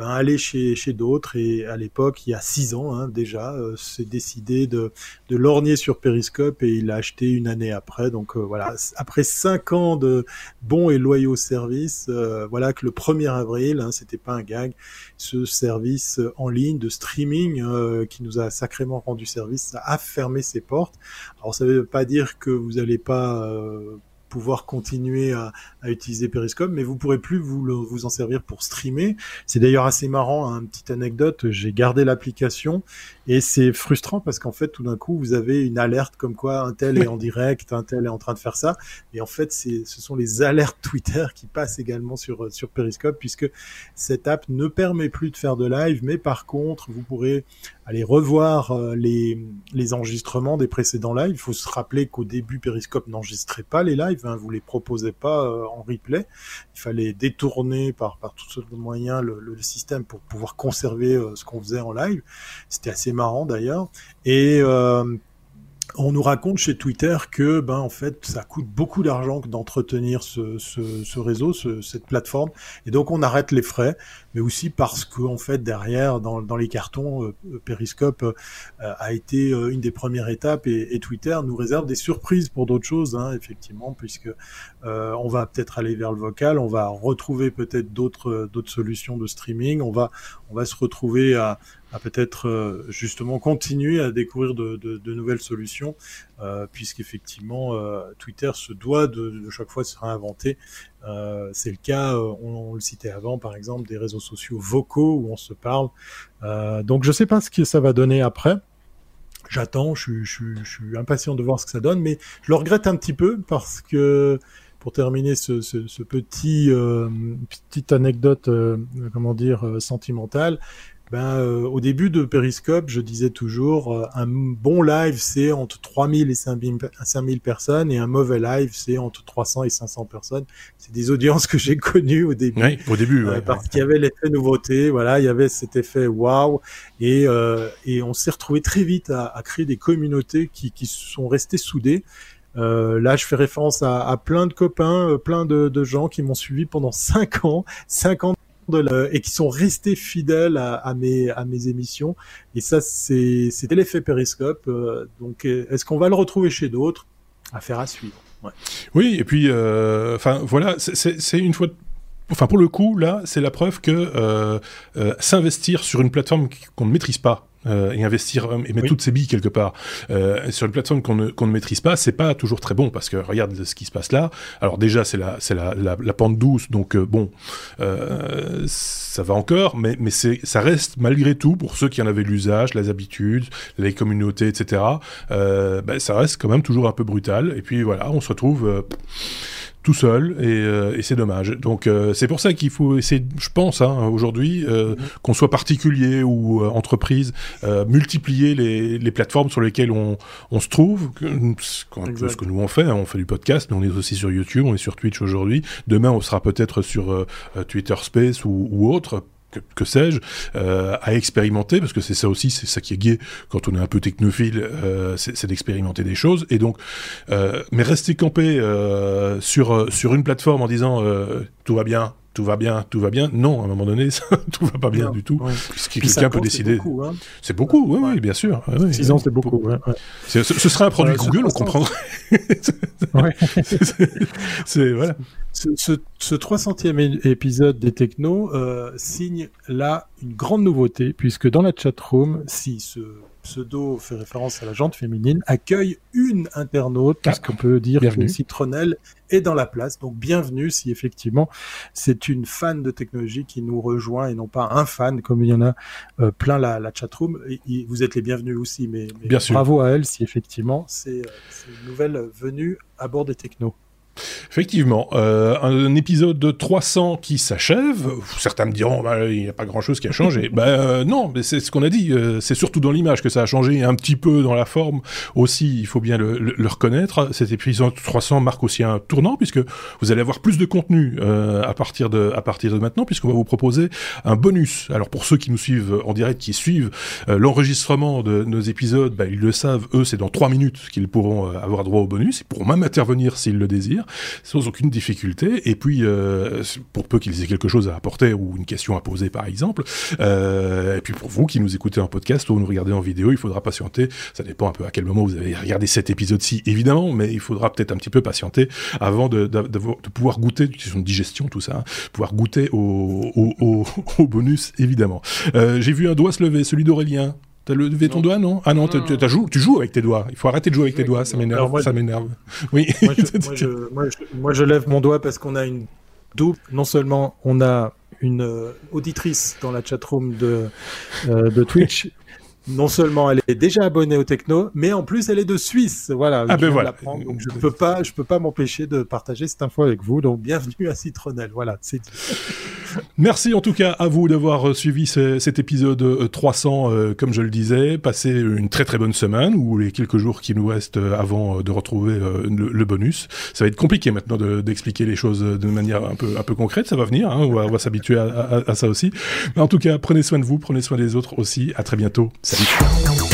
ben, aller chez, chez d'autres. Et à l'époque, il y a six ans hein, déjà, euh, c'est décidé de, de lorgner sur Periscope et il l'a acheté une année après. Donc euh, voilà, après cinq ans de bons et loyaux services, euh, voilà que le 1er avril, hein, c'était pas un gag, ce service en ligne de streaming euh, qui nous a sacrément rendu service a fermé ses portes. Alors ça veut pas dire que vous n'allez pas euh, pouvoir continuer à, à, utiliser Periscope, mais vous pourrez plus vous, le, vous en servir pour streamer. C'est d'ailleurs assez marrant, hein, une petite anecdote, j'ai gardé l'application et c'est frustrant parce qu'en fait, tout d'un coup, vous avez une alerte comme quoi un tel est en (laughs) direct, un tel est en train de faire ça. Et en fait, ce sont les alertes Twitter qui passent également sur, sur Periscope puisque cette app ne permet plus de faire de live, mais par contre, vous pourrez aller revoir euh, les, les enregistrements des précédents lives. Il faut se rappeler qu'au début, Periscope n'enregistrait pas les lives, hein, vous les proposez pas euh, en replay. Il fallait détourner par, par tous de moyens le, le, système pour pouvoir conserver euh, ce qu'on faisait en live. C'était assez marrant d'ailleurs. Et euh, on nous raconte chez Twitter que ben en fait ça coûte beaucoup d'argent d'entretenir ce, ce, ce, réseau, ce, cette plateforme, et donc on arrête les frais, mais aussi parce que en fait derrière dans, dans les cartons, euh, Periscope euh, a été euh, une des premières étapes et, et, Twitter nous réserve des surprises pour d'autres choses, hein, effectivement, puisque euh, on va peut-être aller vers le vocal, on va retrouver peut-être d'autres d'autres solutions de streaming, on va on va se retrouver à à peut-être euh, justement continuer à découvrir de, de, de nouvelles solutions, euh, puisqu'effectivement euh, Twitter se doit de, de, chaque fois se réinventer. C'est le cas, on, on, le citait avant, par exemple, des réseaux sociaux vocaux où on se parle. Donc je sais pas ce que ça va donner après. J'attends, je, je, je, suis impatient de voir ce que ça donne, mais je le regrette un petit peu parce que pour terminer ce, ce, ce petit euh, petite anecdote, euh, comment dire, sentimentale, ben, euh, au début de Periscope, je disais toujours, euh, un bon live, c'est entre 3000 et 5000, 5000 personnes, et un mauvais live, c'est entre 300 et 500 personnes. C'est des audiences que j'ai connues au début. Oui, au début, euh, ouais, Parce qu'il y avait l'effet nouveauté, voilà, il y avait cet effet waouh, et, euh, et on s'est retrouvé très vite à, à, créer des communautés qui, qui sont restées soudées. Euh, là, je fais référence à, à plein de copains, plein de, de gens qui m'ont suivi pendant cinq ans, cinq ans et qui sont restés fidèles à, mes, émissions. Et ça, c'était l'effet Périscope. Euh, donc, est-ce qu'on va le retrouver chez d'autres? Affaire à suivre. Oui, et puis, euh, enfin, euh, voilà, c'est une fois enfin pour le coup là c'est la preuve que euh, euh, s'investir sur une plateforme qu'on ne maîtrise pas euh, et investir euh, et mettre oui. toutes ses billes quelque part euh, sur une plateforme qu'on ne, qu'on ne maîtrise pas, c'est pas toujours très bon parce que regarde ce qui se passe là. Alors déjà c'est la c'est la, la, la, pente douce, donc euh, bon euh, ça va encore, mais mais c'est ça reste malgré tout pour ceux qui en avaient l'usage, les habitudes, les communautés, etc. Ben, ça reste quand même toujours un peu brutal. Et puis voilà, on se retrouve tout seul et, et c'est dommage. Donc c'est pour ça qu'il faut essayer, je pense, hein, aujourd'hui, mm-hmm. qu'on soit particulier ou entreprise, multiplier les, les, plateformes sur lesquelles on, on se trouve, ce que nous on fait, hein, on fait du podcast, mais on est aussi sur YouTube, on est sur Twitch aujourd'hui. Demain, on sera peut-être sur Twitter Space ou, ou autre que, sais-je, euh, à expérimenter, parce que c'est ça aussi, c'est ça qui est gai quand on est un peu technophile, euh, c'est d'expérimenter des choses. Et donc, euh, mais rester campé sur sur une plateforme en disant tout va bien, tout va bien, tout va bien. Non, à un moment donné, (laughs) ça, tout va pas bien du tout. Ouais. quelqu'un peut décider. C'est beaucoup, hein. oui, oui, bien sûr. Ouais, 6 ans, c'est beaucoup. Ce, ce, serait un produit Google, on comprendrait. (laughs) c'est voilà. Ce, ce, ce 300e épisode des Technos euh, signe là une grande nouveauté, puisque dans la chatroom, si ce pseudo fait référence à la jante féminine, accueille une internaute, parce qu'on peut dire que Citronelle est dans la place. Donc bienvenue si effectivement c'est une fan de technologie qui nous rejoint et non pas un fan, comme il y en a euh, plein la, la chatroom. Et, vous êtes les bienvenus aussi, mais, mais bravo à elle si effectivement c'est euh, une nouvelle venue à bord des technos. Effectivement, euh, un, épisode de 300 qui s'achève. Certains me diront, bah, il n'y a pas grand-chose qui a changé. (laughs) ben euh, non, mais c'est ce qu'on a dit. Euh, c'est surtout dans l'image que ça a changé, un petit peu dans la forme aussi. Il faut bien le, le, reconnaître. Cet épisode 300 marque aussi un tournant puisque vous allez avoir plus de contenu euh, à partir de à partir de maintenant, puisqu'on va vous proposer un bonus. Alors pour ceux qui nous suivent en direct, qui suivent euh, l'enregistrement de nos épisodes, bah, ils le savent. Eux, c'est dans 3 minutes qu'ils pourront avoir droit au bonus. Ils pourront même intervenir s'ils le désirent sans aucune difficulté. Et puis, euh, pour peu qu'ils aient quelque chose à apporter ou une question à poser, par exemple. Euh, et puis pour vous qui nous écoutez en podcast ou nous regardez en vidéo, il faudra patienter. Ça dépend un peu à quel moment vous avez regardé cet épisode-ci, évidemment, mais il faudra peut-être un petit peu patienter avant de, pouvoir goûter, question de digestion, tout ça, hein, pouvoir goûter au, (laughs) au bonus, évidemment. Euh, J'ai vu un doigt se lever, celui d'Aurélien. T'as levé ton doigt, non? Ah non, tu joues, tu joues avec tes doigts. Il faut arrêter de jouer avec tes doigts, ça m'énerve. Ça m'énerve. Oui. Moi je, moi, je, moi, je, lève mon doigt parce qu'on a une double. Non seulement on a une euh, auditrice dans la chatroom de, euh, de Twitch (laughs) non seulement elle est déjà abonnée au techno, mais en plus elle est de Suisse. Voilà. Ah ben voilà. donc je peux pas, je peux pas m'empêcher de partager cette info avec vous. Donc bienvenue à Citronelle. Voilà, c'est (laughs) Merci en tout cas à vous d'avoir euh, suivi cet épisode 300, euh, euh, comme je le disais. Passez une très très bonne semaine ou les quelques jours qui nous restent avant de retrouver le, bonus. Ça va être compliqué maintenant d'expliquer les choses de manière un peu un peu concrète. Ça va venir. Hein, on va, va s'habituer à, à, à, ça aussi. Mais en tout cas, prenez soin de vous, prenez soin des autres aussi. À très bientôt. Salut. música.